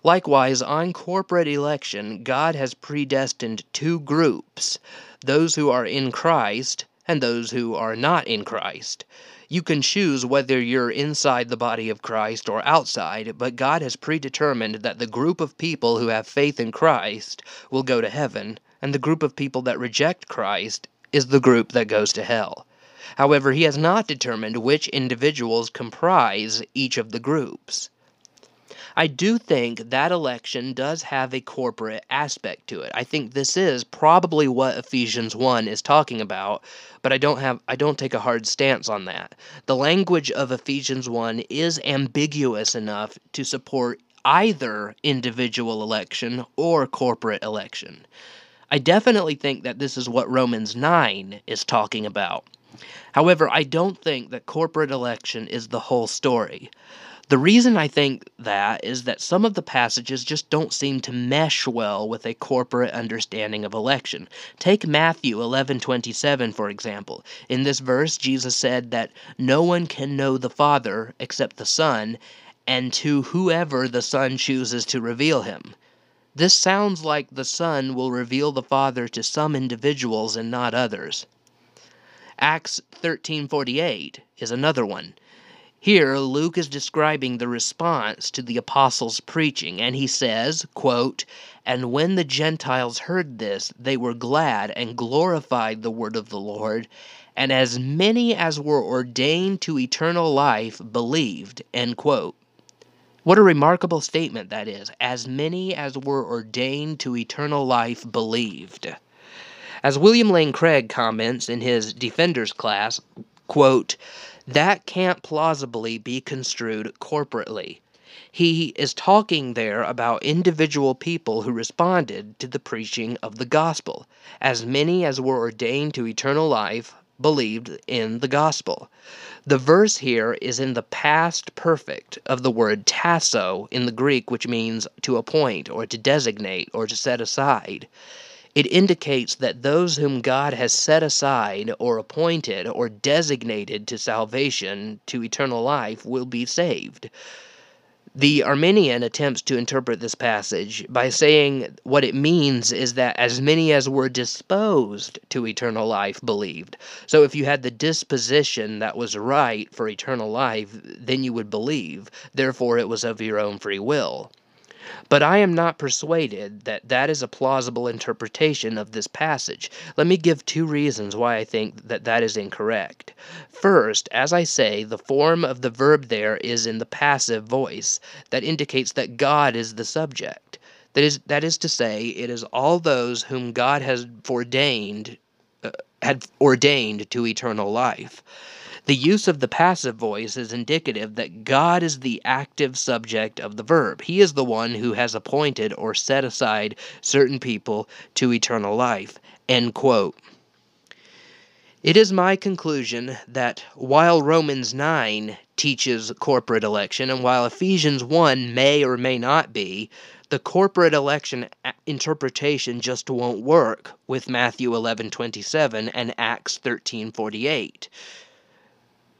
Likewise, on corporate election, God has predestined two groups those who are in Christ and those who are not in Christ. You can choose whether you're inside the body of Christ or outside, but God has predetermined that the group of people who have faith in Christ will go to heaven, and the group of people that reject Christ is the group that goes to hell. However, He has not determined which individuals comprise each of the groups. I do think that election does have a corporate aspect to it. I think this is probably what Ephesians 1 is talking about, but I don't have I don't take a hard stance on that. The language of Ephesians 1 is ambiguous enough to support either individual election or corporate election. I definitely think that this is what Romans 9 is talking about. However, I don't think that corporate election is the whole story. The reason I think that is that some of the passages just don't seem to mesh well with a corporate understanding of election. Take Matthew 11:27 for example. In this verse Jesus said that no one can know the Father except the Son and to whoever the Son chooses to reveal him. This sounds like the Son will reveal the Father to some individuals and not others. Acts 13:48 is another one. Here, Luke is describing the response to the apostles' preaching, and he says, quote, And when the Gentiles heard this, they were glad and glorified the word of the Lord, and as many as were ordained to eternal life believed. End quote. What a remarkable statement that is. As many as were ordained to eternal life believed. As William Lane Craig comments in his Defenders class, quote, that can't plausibly be construed corporately. He is talking there about individual people who responded to the preaching of the gospel. As many as were ordained to eternal life believed in the gospel. The verse here is in the past perfect of the word tasso in the Greek, which means to appoint or to designate or to set aside. It indicates that those whom God has set aside or appointed or designated to salvation, to eternal life, will be saved. The Arminian attempts to interpret this passage by saying what it means is that as many as were disposed to eternal life believed. So if you had the disposition that was right for eternal life, then you would believe. Therefore, it was of your own free will. But I am not persuaded that that is a plausible interpretation of this passage. Let me give two reasons why I think that that is incorrect. First, as I say, the form of the verb there is in the passive voice. That indicates that God is the subject. That is, that is to say, it is all those whom God has ordained, uh, had ordained to eternal life. The use of the passive voice is indicative that God is the active subject of the verb. He is the one who has appointed or set aside certain people to eternal life. End quote. It is my conclusion that while Romans 9 teaches corporate election, and while Ephesians 1 may or may not be, the corporate election interpretation just won't work with Matthew 11:27 and Acts 13:48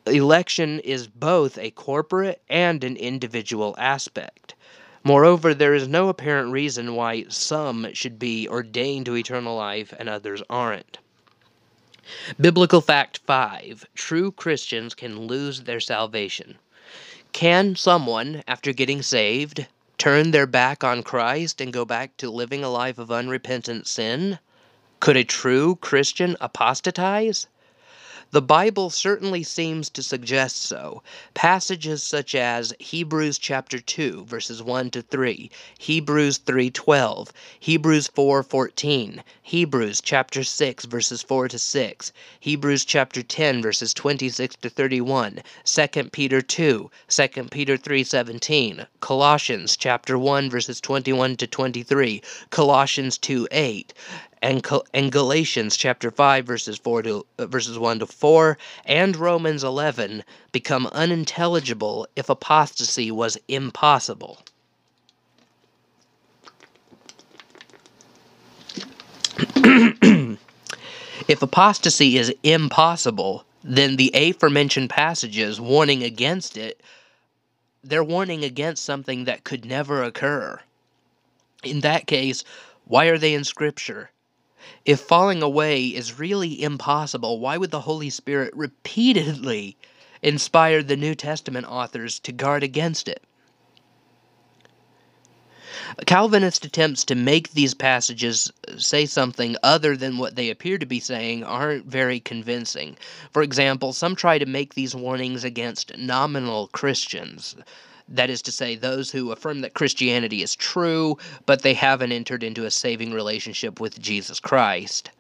election is both a corporate and an individual aspect. Moreover, there is no apparent reason why some should be ordained to eternal life and others aren't. Biblical fact 5 True Christians can lose their salvation. Can someone, after getting saved, turn their back on Christ and go back to living a life of unrepentant sin? Could a true Christian apostatize? The Bible certainly seems to suggest so. Passages such as Hebrews chapter 2 verses 1 to 3, Hebrews 3:12, Hebrews 4:14, Hebrews chapter 6 verses 4 to 6, Hebrews chapter 10 verses 26 to 31, 2 Peter 2, 2 Peter 3:17, Colossians chapter 1 verses 21 to 23, Colossians 2:8, and, and Galatians chapter 5 verses 4 to uh, verses 1 to 4 and Romans 11 become unintelligible if apostasy was impossible. *clears throat* if apostasy is impossible, then the aforementioned passages warning against it they're warning against something that could never occur. In that case, why are they in Scripture? If falling away is really impossible, why would the Holy Spirit repeatedly inspire the New Testament authors to guard against it? Calvinist attempts to make these passages say something other than what they appear to be saying aren't very convincing. For example, some try to make these warnings against nominal Christians. That is to say, those who affirm that Christianity is true, but they haven't entered into a saving relationship with Jesus Christ.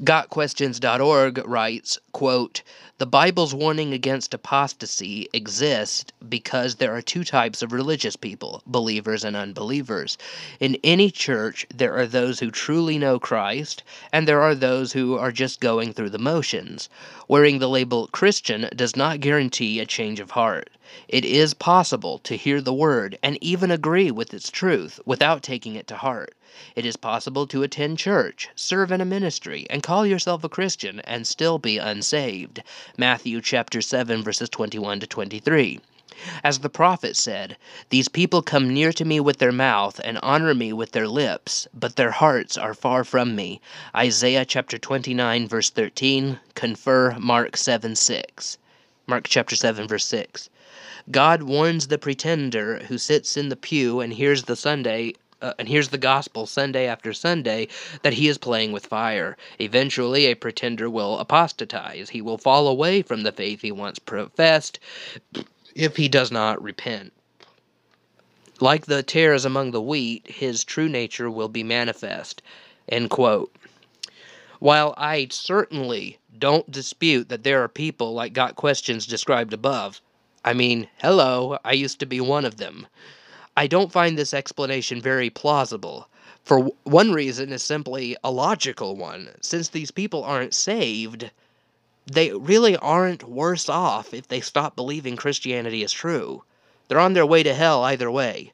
GotQuestions.org writes, quote, The Bible's warning against apostasy exists because there are two types of religious people, believers and unbelievers. In any church, there are those who truly know Christ, and there are those who are just going through the motions. Wearing the label Christian does not guarantee a change of heart. It is possible to hear the word and even agree with its truth without taking it to heart. It is possible to attend church, serve in a ministry, and call yourself a Christian and still be unsaved. Matthew chapter 7 verses 21 to 23. As the prophet said, These people come near to me with their mouth and honor me with their lips, but their hearts are far from me. Isaiah chapter 29 verse 13, confer Mark 7 6. Mark chapter 7 verse 6. God warns the pretender who sits in the pew and hears the Sunday uh, and hears the gospel Sunday after Sunday that he is playing with fire. Eventually, a pretender will apostatize. He will fall away from the faith he once professed if he does not repent. Like the tares among the wheat, his true nature will be manifest. End quote. While I certainly don't dispute that there are people like Got Questions described above, I mean, hello, I used to be one of them. I don't find this explanation very plausible. For one reason is simply a logical one. Since these people aren't saved, they really aren't worse off if they stop believing Christianity is true. They're on their way to hell either way.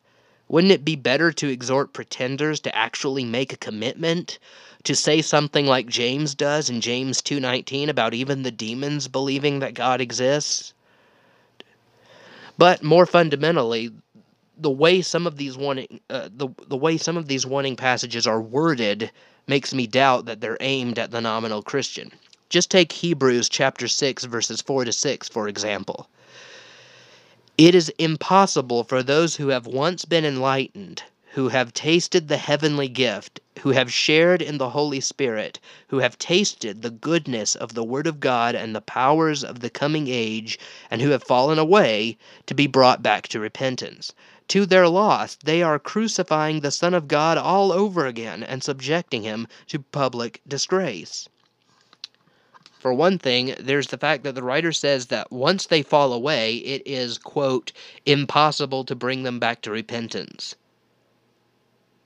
Wouldn't it be better to exhort pretenders to actually make a commitment? To say something like James does in James 2:19 about even the demons believing that God exists? But more fundamentally, the way some of these warning uh, the the way some of these warning passages are worded makes me doubt that they're aimed at the nominal Christian. Just take Hebrews chapter 6 verses 4 to 6 for example. It is impossible for those who have once been enlightened who have tasted the heavenly gift, who have shared in the Holy Spirit, who have tasted the goodness of the Word of God and the powers of the coming age, and who have fallen away, to be brought back to repentance. To their loss, they are crucifying the Son of God all over again and subjecting him to public disgrace. For one thing, there's the fact that the writer says that once they fall away, it is, quote, impossible to bring them back to repentance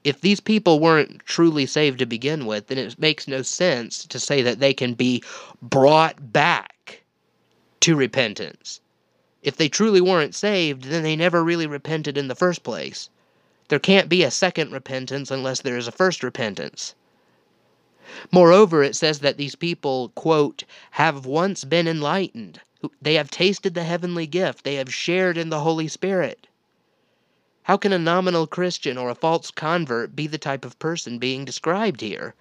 if these people weren't truly saved to begin with, then it makes no sense to say that they can be brought back to repentance. If they truly weren't saved, then they never really repented in the first place. There can't be a second repentance unless there is a first repentance. Moreover, it says that these people, quote, have once been enlightened. They have tasted the heavenly gift. They have shared in the Holy Spirit. How can a nominal Christian or a false convert be the type of person being described here?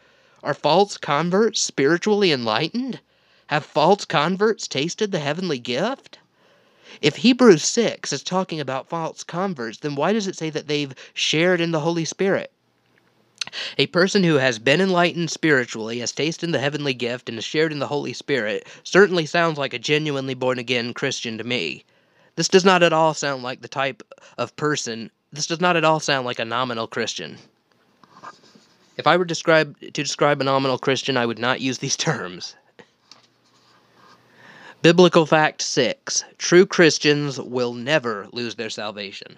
Are false converts spiritually enlightened? Have false converts tasted the heavenly gift? If Hebrews 6 is talking about false converts, then why does it say that they've shared in the Holy Spirit? A person who has been enlightened spiritually, has tasted the heavenly gift, and has shared in the Holy Spirit certainly sounds like a genuinely born again Christian to me. This does not at all sound like the type of person, this does not at all sound like a nominal Christian. If I were describe, to describe a nominal Christian, I would not use these *laughs* terms. Biblical fact 6 True Christians will never lose their salvation.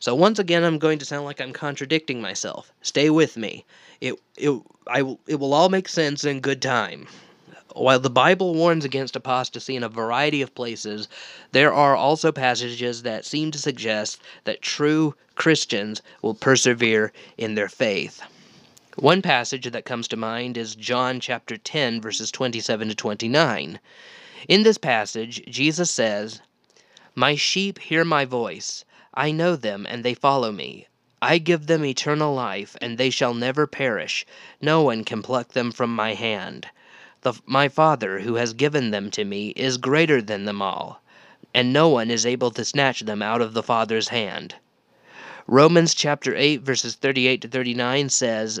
So once again, I'm going to sound like I'm contradicting myself. Stay with me. It it I it will all make sense in good time. While the Bible warns against apostasy in a variety of places, there are also passages that seem to suggest that true Christians will persevere in their faith. One passage that comes to mind is John chapter 10 verses 27 to 29. In this passage, Jesus says, "My sheep hear my voice. I know them, and they follow me. I give them eternal life, and they shall never perish. No one can pluck them from my hand. The, my Father, who has given them to me, is greater than them all, and no one is able to snatch them out of the Father's hand. Romans chapter 8, verses 38 to 39 says,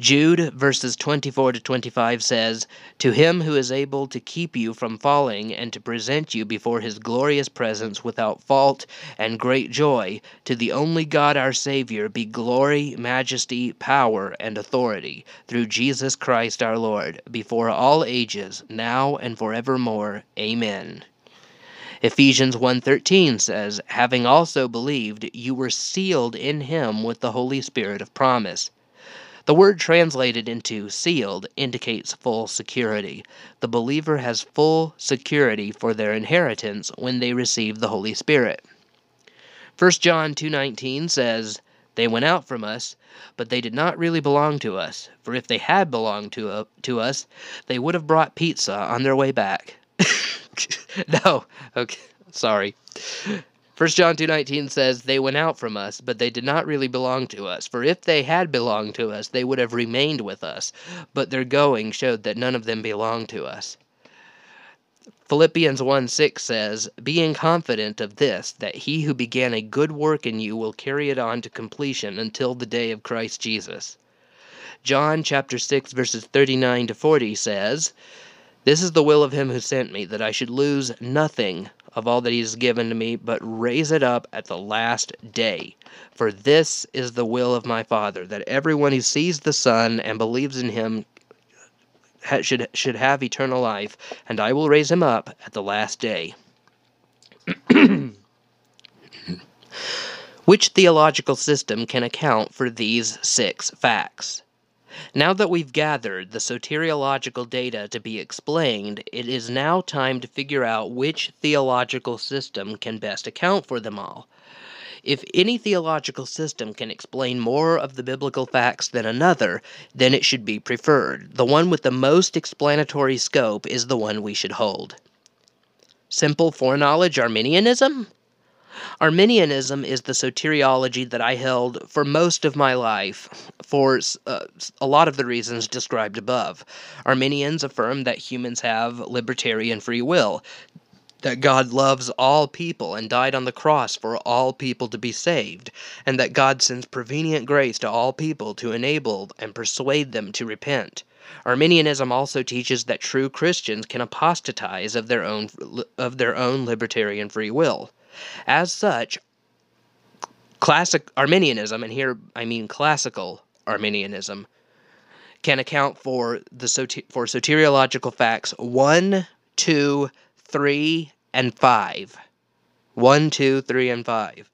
Jude verses 24 to 25 says, To him who is able to keep you from falling and to present you before his glorious presence without fault and great joy, to the only God our Savior be glory, majesty, power, and authority, through Jesus Christ our Lord, before all ages, now and forevermore. Amen. Ephesians 1:13 says, "Having also believed, you were sealed in him with the Holy Spirit of promise." The word translated into sealed indicates full security. The believer has full security for their inheritance when they receive the Holy Spirit. 1 John 2:19 says, "They went out from us, but they did not really belong to us, for if they had belonged to, uh, to us, they would have brought pizza on their way back." *laughs* no, okay, sorry. 1 John 2:19 says, "They went out from us, but they did not really belong to us. For if they had belonged to us, they would have remained with us, but their going showed that none of them belonged to us." Philippians 1:6 says, "Being confident of this, that he who began a good work in you will carry it on to completion until the day of Christ Jesus." John chapter 6 verses 39 to 40 says, "This is the will of him who sent me, that I should lose nothing of all that he has given to me, but raise it up at the last day. For this is the will of my Father, that everyone who sees the Son and believes in him should, should have eternal life, and I will raise him up at the last day. *clears throat* Which theological system can account for these six facts? Now that we've gathered the soteriological data to be explained, it is now time to figure out which theological system can best account for them all. If any theological system can explain more of the biblical facts than another, then it should be preferred. The one with the most explanatory scope is the one we should hold. Simple foreknowledge Arminianism? Arminianism is the soteriology that I held for most of my life, for uh, a lot of the reasons described above. Arminians affirm that humans have libertarian free will, that God loves all people and died on the cross for all people to be saved, and that God sends prevenient grace to all people to enable and persuade them to repent. Arminianism also teaches that true Christians can apostatize of their own of their own libertarian free will. As such, classic Arminianism, and here I mean classical Arminianism, can account for the for soteriological facts 1, 2, 3, and 5. 1, 2, 3, and 5.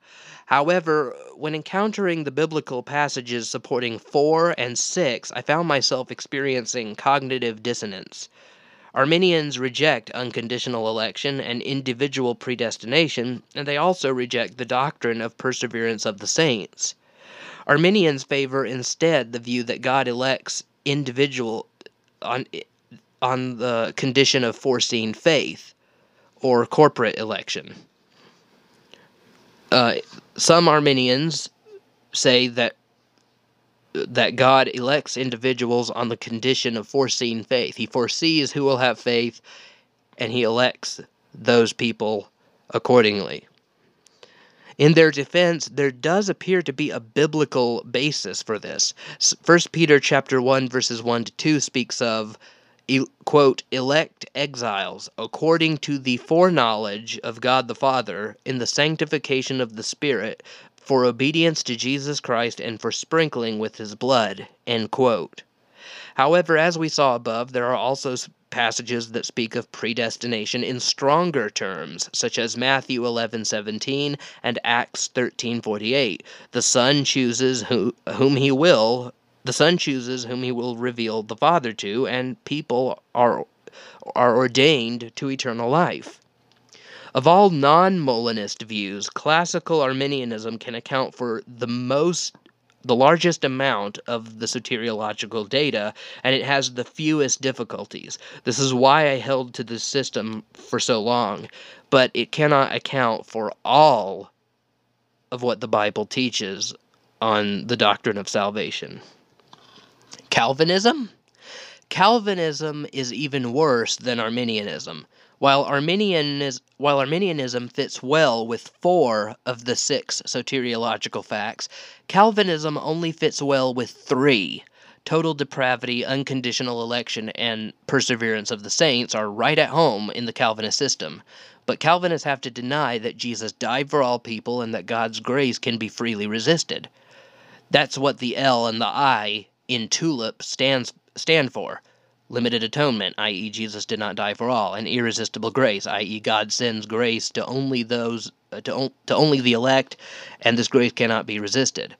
However, when encountering the biblical passages supporting 4 and 6, I found myself experiencing cognitive dissonance. Arminians reject unconditional election and individual predestination, and they also reject the doctrine of perseverance of the saints. Arminians favor instead the view that God elects individual on on the condition of foreseen faith or corporate election. uh, some Arminians say that that God elects individuals on the condition of foreseen faith. He foresees who will have faith, and he elects those people accordingly. In their defense, there does appear to be a biblical basis for this. First Peter chapter 1 verses 1 to 2 speaks of quote elect exiles according to the foreknowledge of God the Father in the sanctification of the Spirit for obedience to Jesus Christ and for sprinkling with his blood. End quote. However, as we saw above, there are also passages that speak of predestination in stronger terms, such as Matthew 11:17 and Acts 13:48. The Son chooses who, whom he will, the Son chooses whom he will reveal the Father to, and people are are ordained to eternal life. Of all non Molinist views, classical Arminianism can account for the most the largest amount of the soteriological data, and it has the fewest difficulties. This is why I held to this system for so long, but it cannot account for all of what the Bible teaches on the doctrine of salvation. Calvinism? Calvinism is even worse than Arminianism. While, Arminian is, while Arminianism fits well with four of the six soteriological facts, Calvinism only fits well with three. Total depravity, unconditional election, and perseverance of the saints are right at home in the Calvinist system. But Calvinists have to deny that Jesus died for all people and that God's grace can be freely resisted. That's what the L and the I in TULIP stands stand for limited atonement, i.e., Jesus did not die for all, and irresistible grace, i.e., God sends grace to only those uh, to, to only the elect, and this grace cannot be resisted.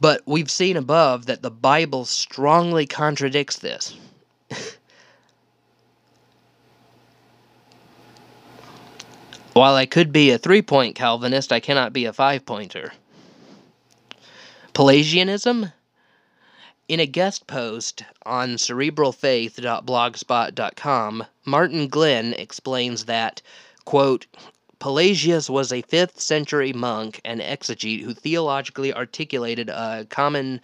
But we've seen above that the Bible strongly contradicts this. *laughs* While I could be a three point Calvinist, I cannot be a five pointer. Pelagianism? In a guest post on cerebralfaith.blogspot.com, Martin Glenn explains that, quote, Pelagius was a 5th century monk and exegete who theologically articulated a common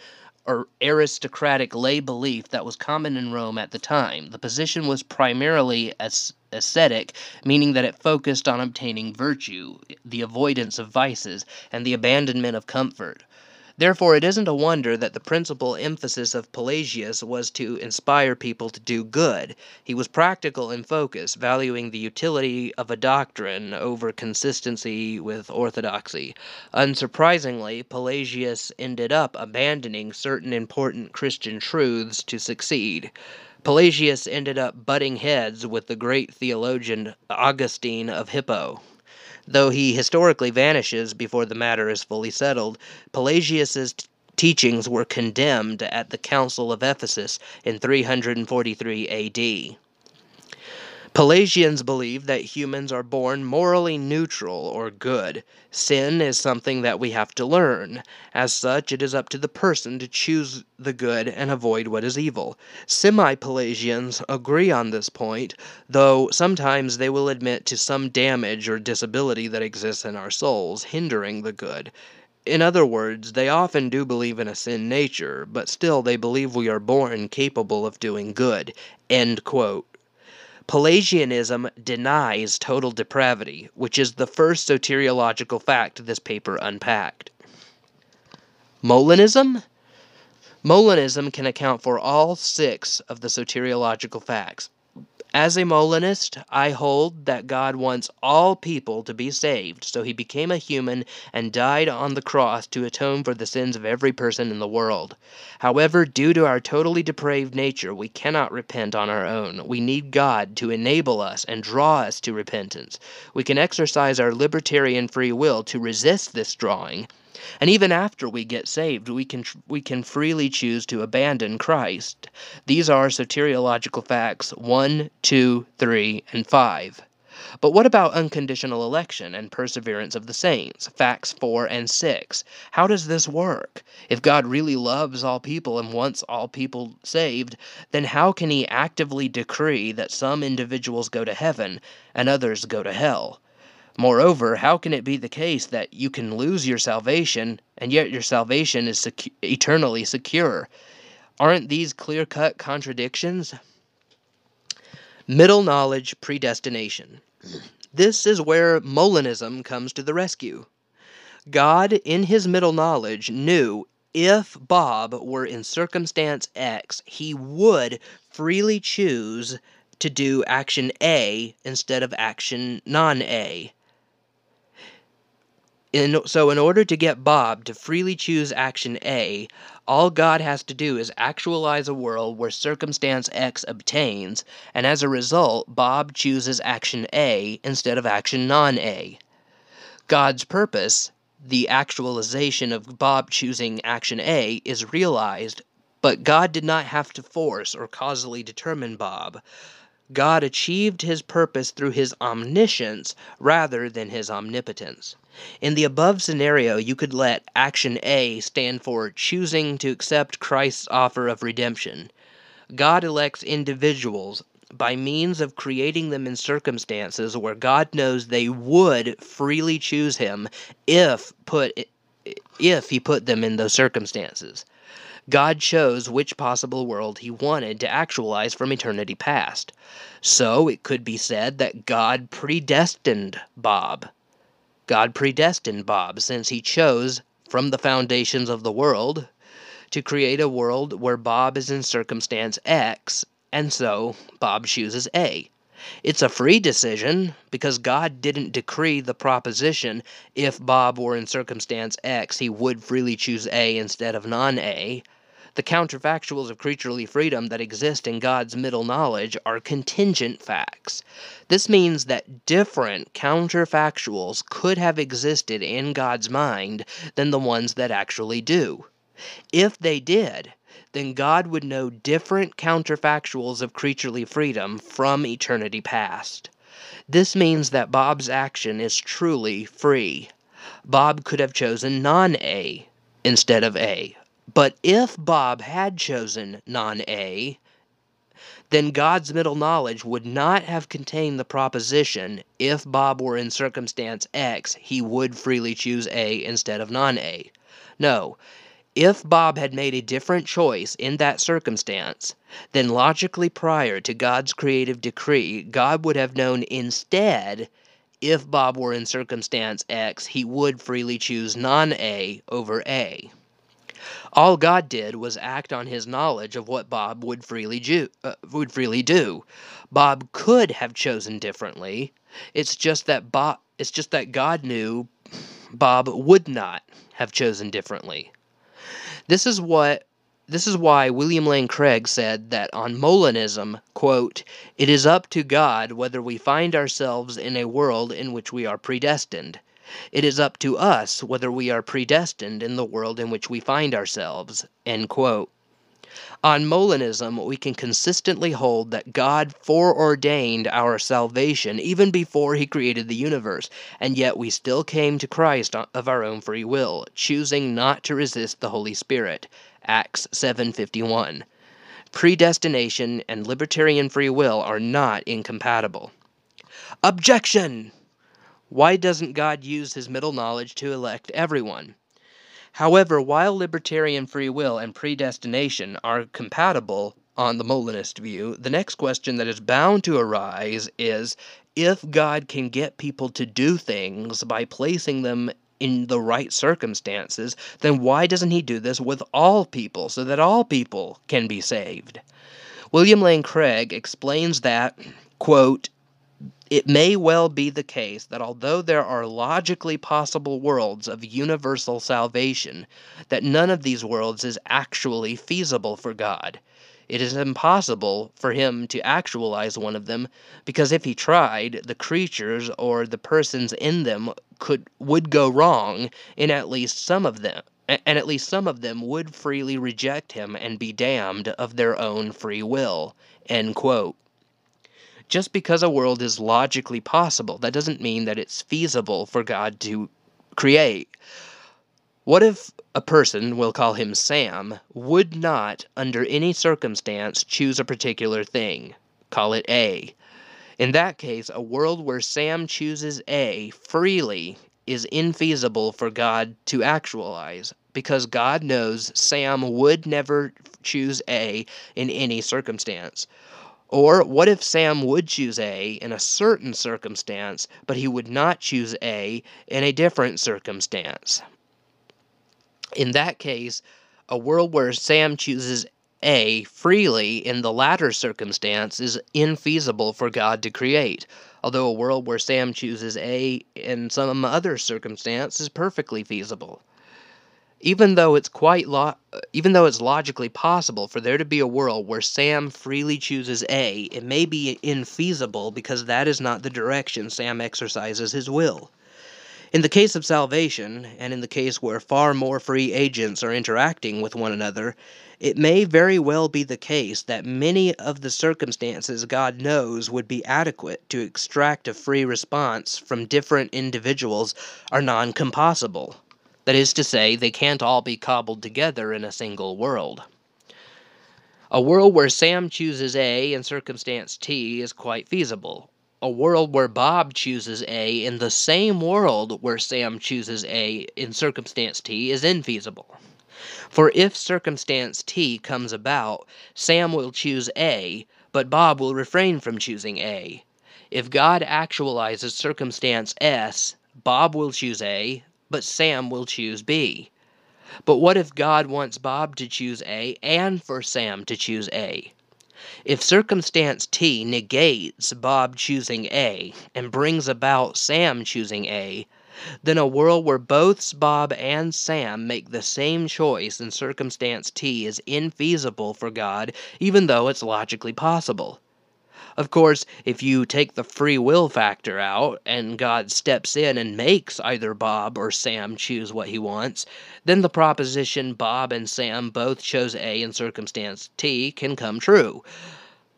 or aristocratic lay belief that was common in Rome at the time. The position was primarily as ascetic, meaning that it focused on obtaining virtue, the avoidance of vices, and the abandonment of comfort. Therefore, it isn't a wonder that the principal emphasis of Pelagius was to inspire people to do good. He was practical in focus, valuing the utility of a doctrine over consistency with orthodoxy. Unsurprisingly, Pelagius ended up abandoning certain important Christian truths to succeed. Pelagius ended up butting heads with the great theologian Augustine of Hippo. Though he historically vanishes before the matter is fully settled, Pelagius's t- teachings were condemned at the Council of Ephesus in 343 AD. Pelagians believe that humans are born morally neutral or good. Sin is something that we have to learn. As such, it is up to the person to choose the good and avoid what is evil. Semi Pelagians agree on this point, though sometimes they will admit to some damage or disability that exists in our souls, hindering the good. In other words, they often do believe in a sin nature, but still they believe we are born capable of doing good. End quote. Pelagianism denies total depravity, which is the first soteriological fact this paper unpacked. Molinism? Molinism can account for all six of the soteriological facts. As a Molinist, I hold that God wants all people to be saved, so he became a human and died on the cross to atone for the sins of every person in the world. However, due to our totally depraved nature, we cannot repent on our own. We need God to enable us and draw us to repentance. We can exercise our libertarian free will to resist this drawing and even after we get saved, we can we can freely choose to abandon Christ. These are soteriological facts 1, 2, 3, and 5. But what about unconditional election and perseverance of the saints? Facts 4 and 6. How does this work? If God really loves all people and wants all people saved, then how can He actively decree that some individuals go to heaven and others go to hell? Moreover, how can it be the case that you can lose your salvation and yet your salvation is eternally secure? Aren't these clear cut contradictions? Middle knowledge predestination. This is where Molinism comes to the rescue. God, in his middle knowledge, knew if Bob were in circumstance X, he would freely choose to do action A instead of action non A. In, so, in order to get Bob to freely choose action A, all God has to do is actualize a world where circumstance X obtains, and as a result, Bob chooses action A instead of action non A. God's purpose, the actualization of Bob choosing action A, is realized, but God did not have to force or causally determine Bob. God achieved his purpose through his omniscience rather than his omnipotence. In the above scenario, you could let action A stand for choosing to accept Christ's offer of redemption. God elects individuals by means of creating them in circumstances where God knows they would freely choose him if put if he put them in those circumstances. God chose which possible world he wanted to actualize from eternity past. So it could be said that God predestined Bob. God predestined Bob since he chose from the foundations of the world to create a world where Bob is in circumstance X, and so Bob chooses A. It's a free decision because God didn't decree the proposition if Bob were in circumstance X, he would freely choose A instead of non A. The counterfactuals of creaturely freedom that exist in God's middle knowledge are contingent facts. This means that different counterfactuals could have existed in God's mind than the ones that actually do. If they did, then God would know different counterfactuals of creaturely freedom from eternity past. This means that Bob's action is truly free. Bob could have chosen non A instead of A, but if Bob had chosen non A, then God's middle knowledge would not have contained the proposition if Bob were in circumstance X, he would freely choose A instead of non A. No, if Bob had made a different choice in that circumstance, then logically prior to God's creative decree, God would have known instead if Bob were in circumstance X, he would freely choose non A over A. All God did was act on his knowledge of what Bob would freely do. Uh, would freely do. Bob could have chosen differently. It's just that Bob. It's just that God knew Bob would not have chosen differently. This is what this is why William Lane Craig said that on Molinism, quote, it is up to God whether we find ourselves in a world in which we are predestined. It is up to us whether we are predestined in the world in which we find ourselves. On Molinism, we can consistently hold that God foreordained our salvation even before he created the universe, and yet we still came to Christ of our own free will, choosing not to resist the Holy Spirit. Acts 7:51. Predestination and libertarian free will are not incompatible. Objection! Why doesn't God use his middle knowledge to elect everyone? However, while libertarian free will and predestination are compatible on the Molinist view, the next question that is bound to arise is if God can get people to do things by placing them in the right circumstances, then why doesn't he do this with all people so that all people can be saved? William Lane Craig explains that, quote, it may well be the case that although there are logically possible worlds of universal salvation, that none of these worlds is actually feasible for God. It is impossible for him to actualize one of them because if he tried, the creatures or the persons in them could would go wrong in at least some of them and at least some of them would freely reject him and be damned of their own free will. End quote. Just because a world is logically possible, that doesn't mean that it's feasible for God to create. What if a person, we'll call him Sam, would not, under any circumstance, choose a particular thing? Call it A. In that case, a world where Sam chooses A freely is infeasible for God to actualize because God knows Sam would never choose A in any circumstance. Or what if Sam would choose A in a certain circumstance, but he would not choose A in a different circumstance? In that case, a world where Sam chooses A freely in the latter circumstance is infeasible for God to create, although a world where Sam chooses A in some other circumstance is perfectly feasible. Even though it's quite lo- even though it's logically possible for there to be a world where Sam freely chooses A, it may be infeasible because that is not the direction Sam exercises his will. In the case of salvation, and in the case where far more free agents are interacting with one another, it may very well be the case that many of the circumstances God knows would be adequate to extract a free response from different individuals are non compossible. That is to say, they can't all be cobbled together in a single world. A world where Sam chooses A in circumstance T is quite feasible, a world where Bob chooses A in the same world where Sam chooses A in circumstance T is infeasible. For if circumstance T comes about, Sam will choose A, but Bob will refrain from choosing A. If God actualizes circumstance S, Bob will choose A, but Sam will choose B. But what if God wants Bob to choose A and for Sam to choose A? If circumstance T negates Bob choosing A and brings about Sam choosing A, then a world where both Bob and Sam make the same choice in circumstance T is infeasible for God, even though it's logically possible. Of course, if you take the free will factor out and God steps in and makes either Bob or Sam choose what he wants, then the proposition Bob and Sam both chose A in circumstance T can come true.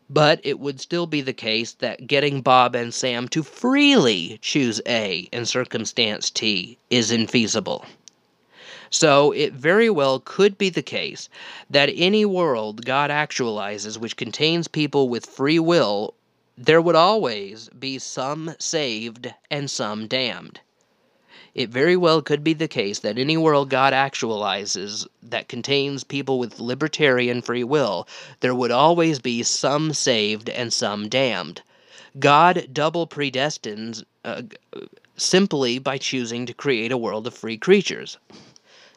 But it would still be the case that getting Bob and Sam to freely choose A in circumstance T is infeasible. So it very well could be the case that any world God actualizes which contains people with free will, there would always be some saved and some damned. It very well could be the case that any world God actualizes that contains people with libertarian free will, there would always be some saved and some damned. God double predestines uh, simply by choosing to create a world of free creatures.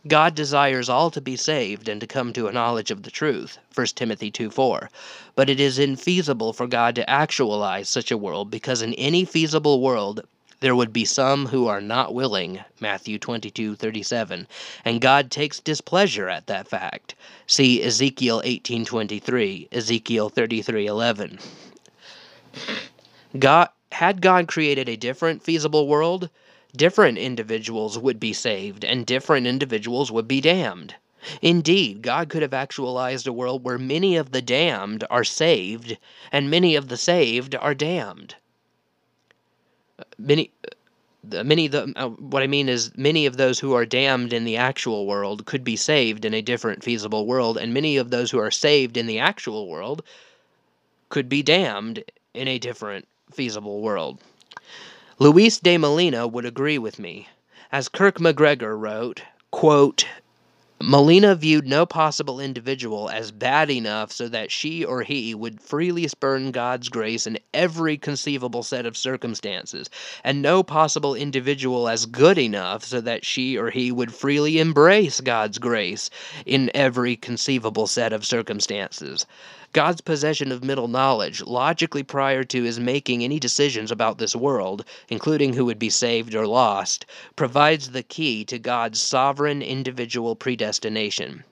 God desires all to be saved and to come to a knowledge of the truth, 1 Timothy 2 4. But it is infeasible for God to actualize such a world because in any feasible world there would be some who are not willing, Matthew 22 37. And God takes displeasure at that fact. See Ezekiel 18:23, Ezekiel 33:11. God had God created a different feasible world, different individuals would be saved and different individuals would be damned. Indeed, God could have actualized a world where many of the damned are saved and many of the saved are damned. Many many the uh, what I mean is many of those who are damned in the actual world could be saved in a different feasible world and many of those who are saved in the actual world could be damned in a different feasible world. Luis de Molina would agree with me. As Kirk MacGregor wrote, quote, Molina viewed no possible individual as bad enough so that she or he would freely spurn God's grace in every conceivable set of circumstances, and no possible individual as good enough so that she or he would freely embrace God's grace in every conceivable set of circumstances. God's possession of middle knowledge, logically prior to his making any decisions about this world, including who would be saved or lost, provides the key to God's sovereign individual predestination.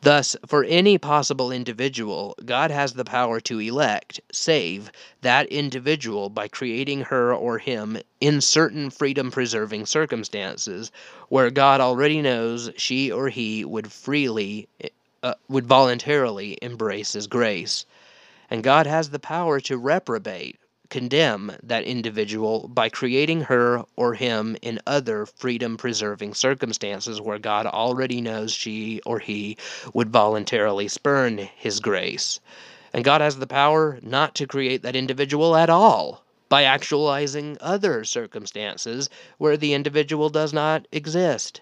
Thus, for any possible individual, God has the power to elect, save, that individual by creating her or him in certain freedom preserving circumstances where God already knows she or he would freely uh, would voluntarily embrace His grace. And God has the power to reprobate, condemn that individual by creating her or him in other freedom preserving circumstances where God already knows she or he would voluntarily spurn His grace. And God has the power not to create that individual at all by actualizing other circumstances where the individual does not exist.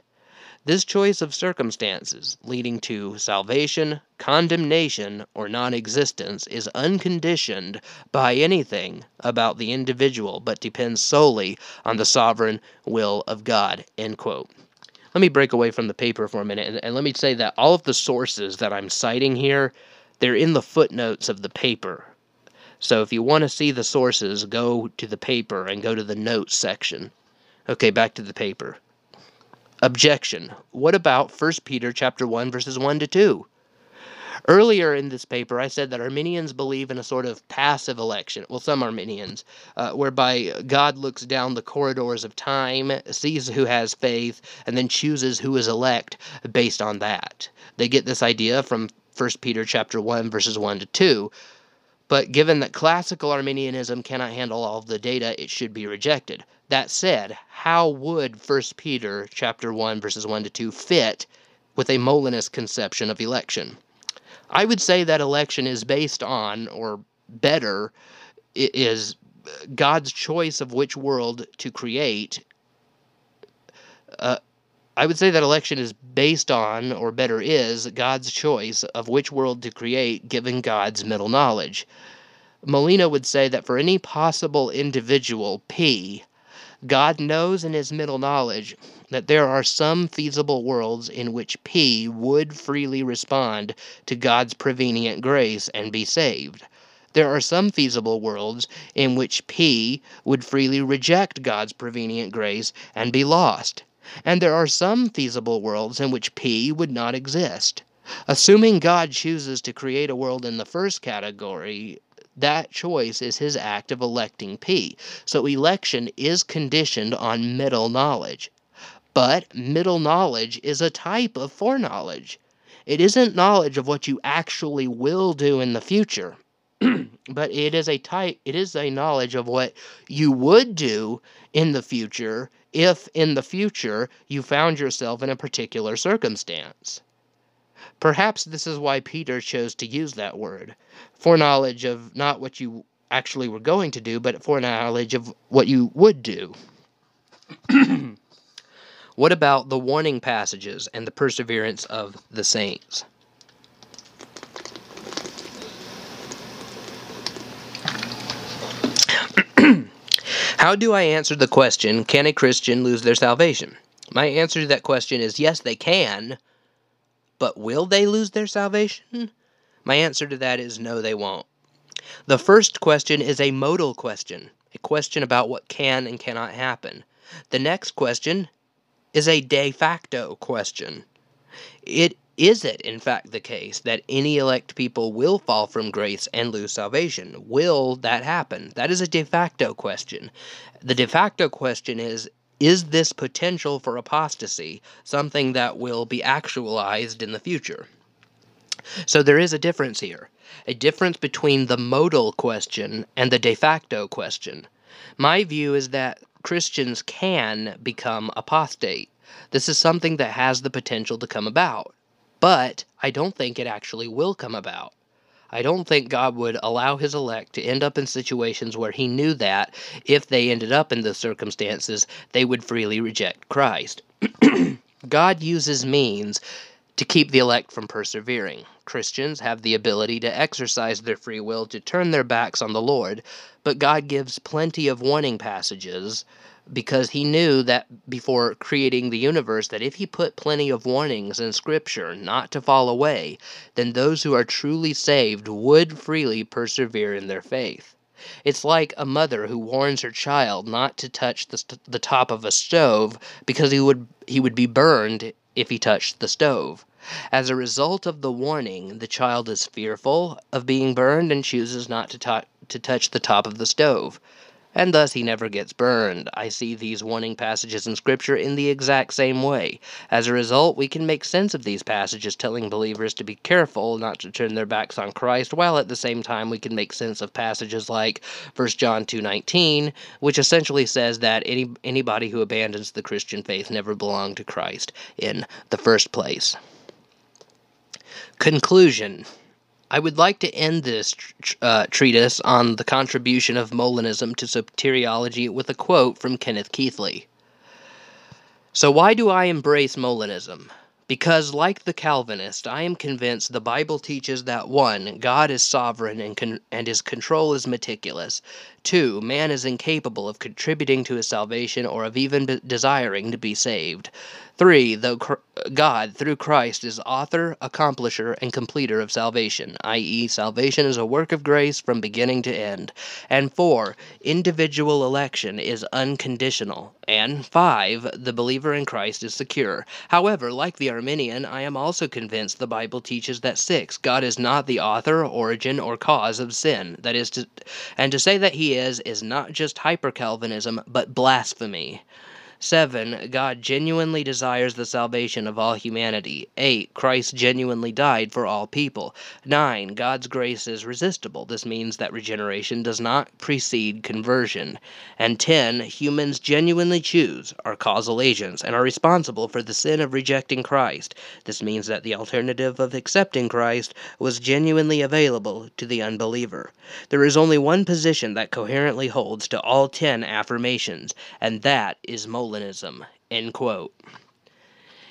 This choice of circumstances leading to salvation, condemnation, or non existence is unconditioned by anything about the individual but depends solely on the sovereign will of God. End quote. Let me break away from the paper for a minute and, and let me say that all of the sources that I'm citing here, they're in the footnotes of the paper. So if you want to see the sources, go to the paper and go to the notes section. Okay, back to the paper. Objection. What about 1 Peter chapter 1 verses 1 to 2? Earlier in this paper, I said that Arminians believe in a sort of passive election. Well, some Arminians, uh, whereby God looks down the corridors of time, sees who has faith, and then chooses who is elect based on that. They get this idea from 1 Peter chapter 1 verses 1 to 2. But given that classical Arminianism cannot handle all of the data, it should be rejected. That said, how would 1 Peter chapter 1 verses 1 to 2 fit with a Molinist conception of election? I would say that election is based on, or better, is God's choice of which world to create. Uh, I would say that election is based on, or better is, God's choice of which world to create given God's middle knowledge. Molina would say that for any possible individual, P, God knows in his middle knowledge that there are some feasible worlds in which P would freely respond to God's prevenient grace and be saved. There are some feasible worlds in which P would freely reject God's prevenient grace and be lost. And there are some feasible worlds in which P would not exist. Assuming God chooses to create a world in the first category, that choice is his act of electing P. So election is conditioned on middle knowledge. But middle knowledge is a type of foreknowledge. It isn't knowledge of what you actually will do in the future, *clears throat* but it is a type it is a knowledge of what you would do in the future if in the future you found yourself in a particular circumstance. Perhaps this is why Peter chose to use that word foreknowledge of not what you actually were going to do, but foreknowledge of what you would do. *clears throat* what about the warning passages and the perseverance of the saints? *clears throat* How do I answer the question, can a Christian lose their salvation? My answer to that question is yes, they can, but will they lose their salvation? My answer to that is no, they won't. The first question is a modal question, a question about what can and cannot happen. The next question is a de facto question. It is it, in fact, the case that any elect people will fall from grace and lose salvation? Will that happen? That is a de facto question. The de facto question is Is this potential for apostasy something that will be actualized in the future? So there is a difference here, a difference between the modal question and the de facto question. My view is that Christians can become apostate. This is something that has the potential to come about, but I don't think it actually will come about. I don't think God would allow his elect to end up in situations where he knew that if they ended up in those circumstances, they would freely reject Christ. *clears throat* God uses means to keep the elect from persevering. Christians have the ability to exercise their free will to turn their backs on the Lord, but God gives plenty of warning passages because he knew that before creating the universe that if he put plenty of warnings in scripture not to fall away, then those who are truly saved would freely persevere in their faith. It's like a mother who warns her child not to touch the, st- the top of a stove because he would he would be burned if he touched the stove. As a result of the warning, the child is fearful of being burned and chooses not to, to, to touch the top of the stove. And thus he never gets burned. I see these warning passages in Scripture in the exact same way. As a result, we can make sense of these passages telling believers to be careful not to turn their backs on Christ, while at the same time we can make sense of passages like 1 John 2:19, which essentially says that any anybody who abandons the Christian faith never belonged to Christ in the first place. Conclusion I would like to end this uh, treatise on the contribution of Molinism to soteriology with a quote from Kenneth Keathley. So, why do I embrace Molinism? Because, like the Calvinist, I am convinced the Bible teaches that 1. God is sovereign and, and his control is meticulous. 2. Man is incapable of contributing to his salvation or of even desiring to be saved. 3. Though God, through Christ, is author, accomplisher, and completer of salvation, i.e., salvation is a work of grace from beginning to end. And 4. Individual election is unconditional. And 5. The believer in Christ is secure. However, like the Arminian, I am also convinced the Bible teaches that 6. God is not the author, origin, or cause of sin. That is to, and to say that he is, is not just hyper Calvinism, but blasphemy. 7. God genuinely desires the salvation of all humanity. 8. Christ genuinely died for all people. 9. God's grace is resistible. This means that regeneration does not precede conversion. And 10. Humans genuinely choose, are causal agents, and are responsible for the sin of rejecting Christ. This means that the alternative of accepting Christ was genuinely available to the unbeliever. There is only one position that coherently holds to all 10 affirmations, and that is Molinism. End quote.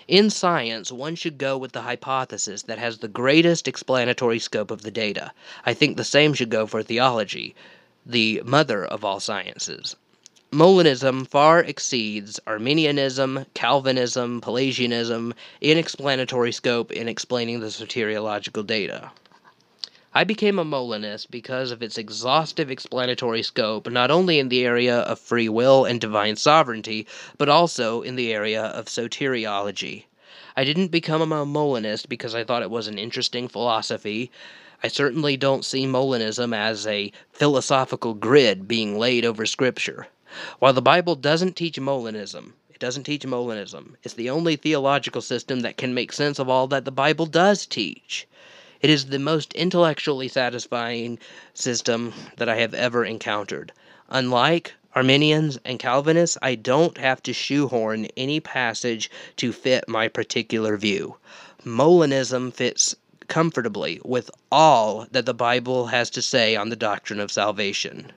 In science, one should go with the hypothesis that has the greatest explanatory scope of the data. I think the same should go for theology, the mother of all sciences. Molinism far exceeds Arminianism, Calvinism, Pelagianism in explanatory scope in explaining the soteriological data. I became a Molinist because of its exhaustive explanatory scope, not only in the area of free will and divine sovereignty, but also in the area of soteriology. I didn't become a Molinist because I thought it was an interesting philosophy. I certainly don't see Molinism as a philosophical grid being laid over Scripture. While the Bible doesn't teach Molinism, it doesn't teach Molinism. It's the only theological system that can make sense of all that the Bible does teach. It is the most intellectually satisfying system that I have ever encountered. Unlike Arminians and Calvinists, I don't have to shoehorn any passage to fit my particular view. Molinism fits comfortably with all that the Bible has to say on the doctrine of salvation.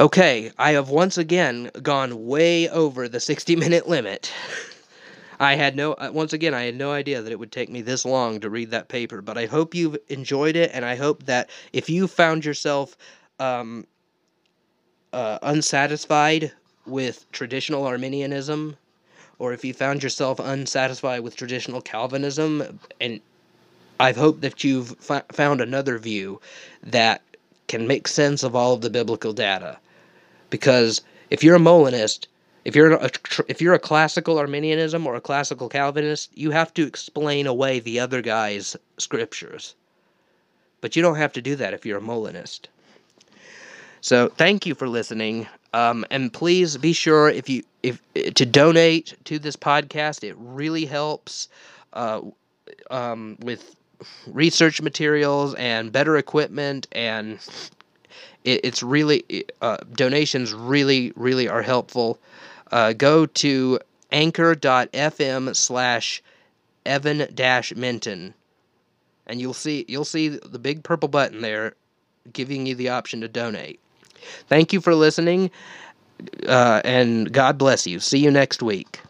Okay, I have once again gone way over the 60 minute limit. *laughs* I had no, uh, once again, I had no idea that it would take me this long to read that paper, but I hope you've enjoyed it, and I hope that if you found yourself um, uh, unsatisfied with traditional Arminianism, or if you found yourself unsatisfied with traditional Calvinism, and I hope that you've f- found another view that can make sense of all of the biblical data. Because if you're a Molinist, if you're a, if you're a classical Arminianism or a classical Calvinist, you have to explain away the other guy's scriptures. But you don't have to do that if you're a Molinist. So thank you for listening, um, and please be sure if you if to donate to this podcast. It really helps uh, um, with research materials and better equipment and it, it's really uh, donations really really are helpful uh, go to anchor.fm slash evan dash minton and you'll see you'll see the big purple button there giving you the option to donate. Thank you for listening uh, and god bless you. See you next week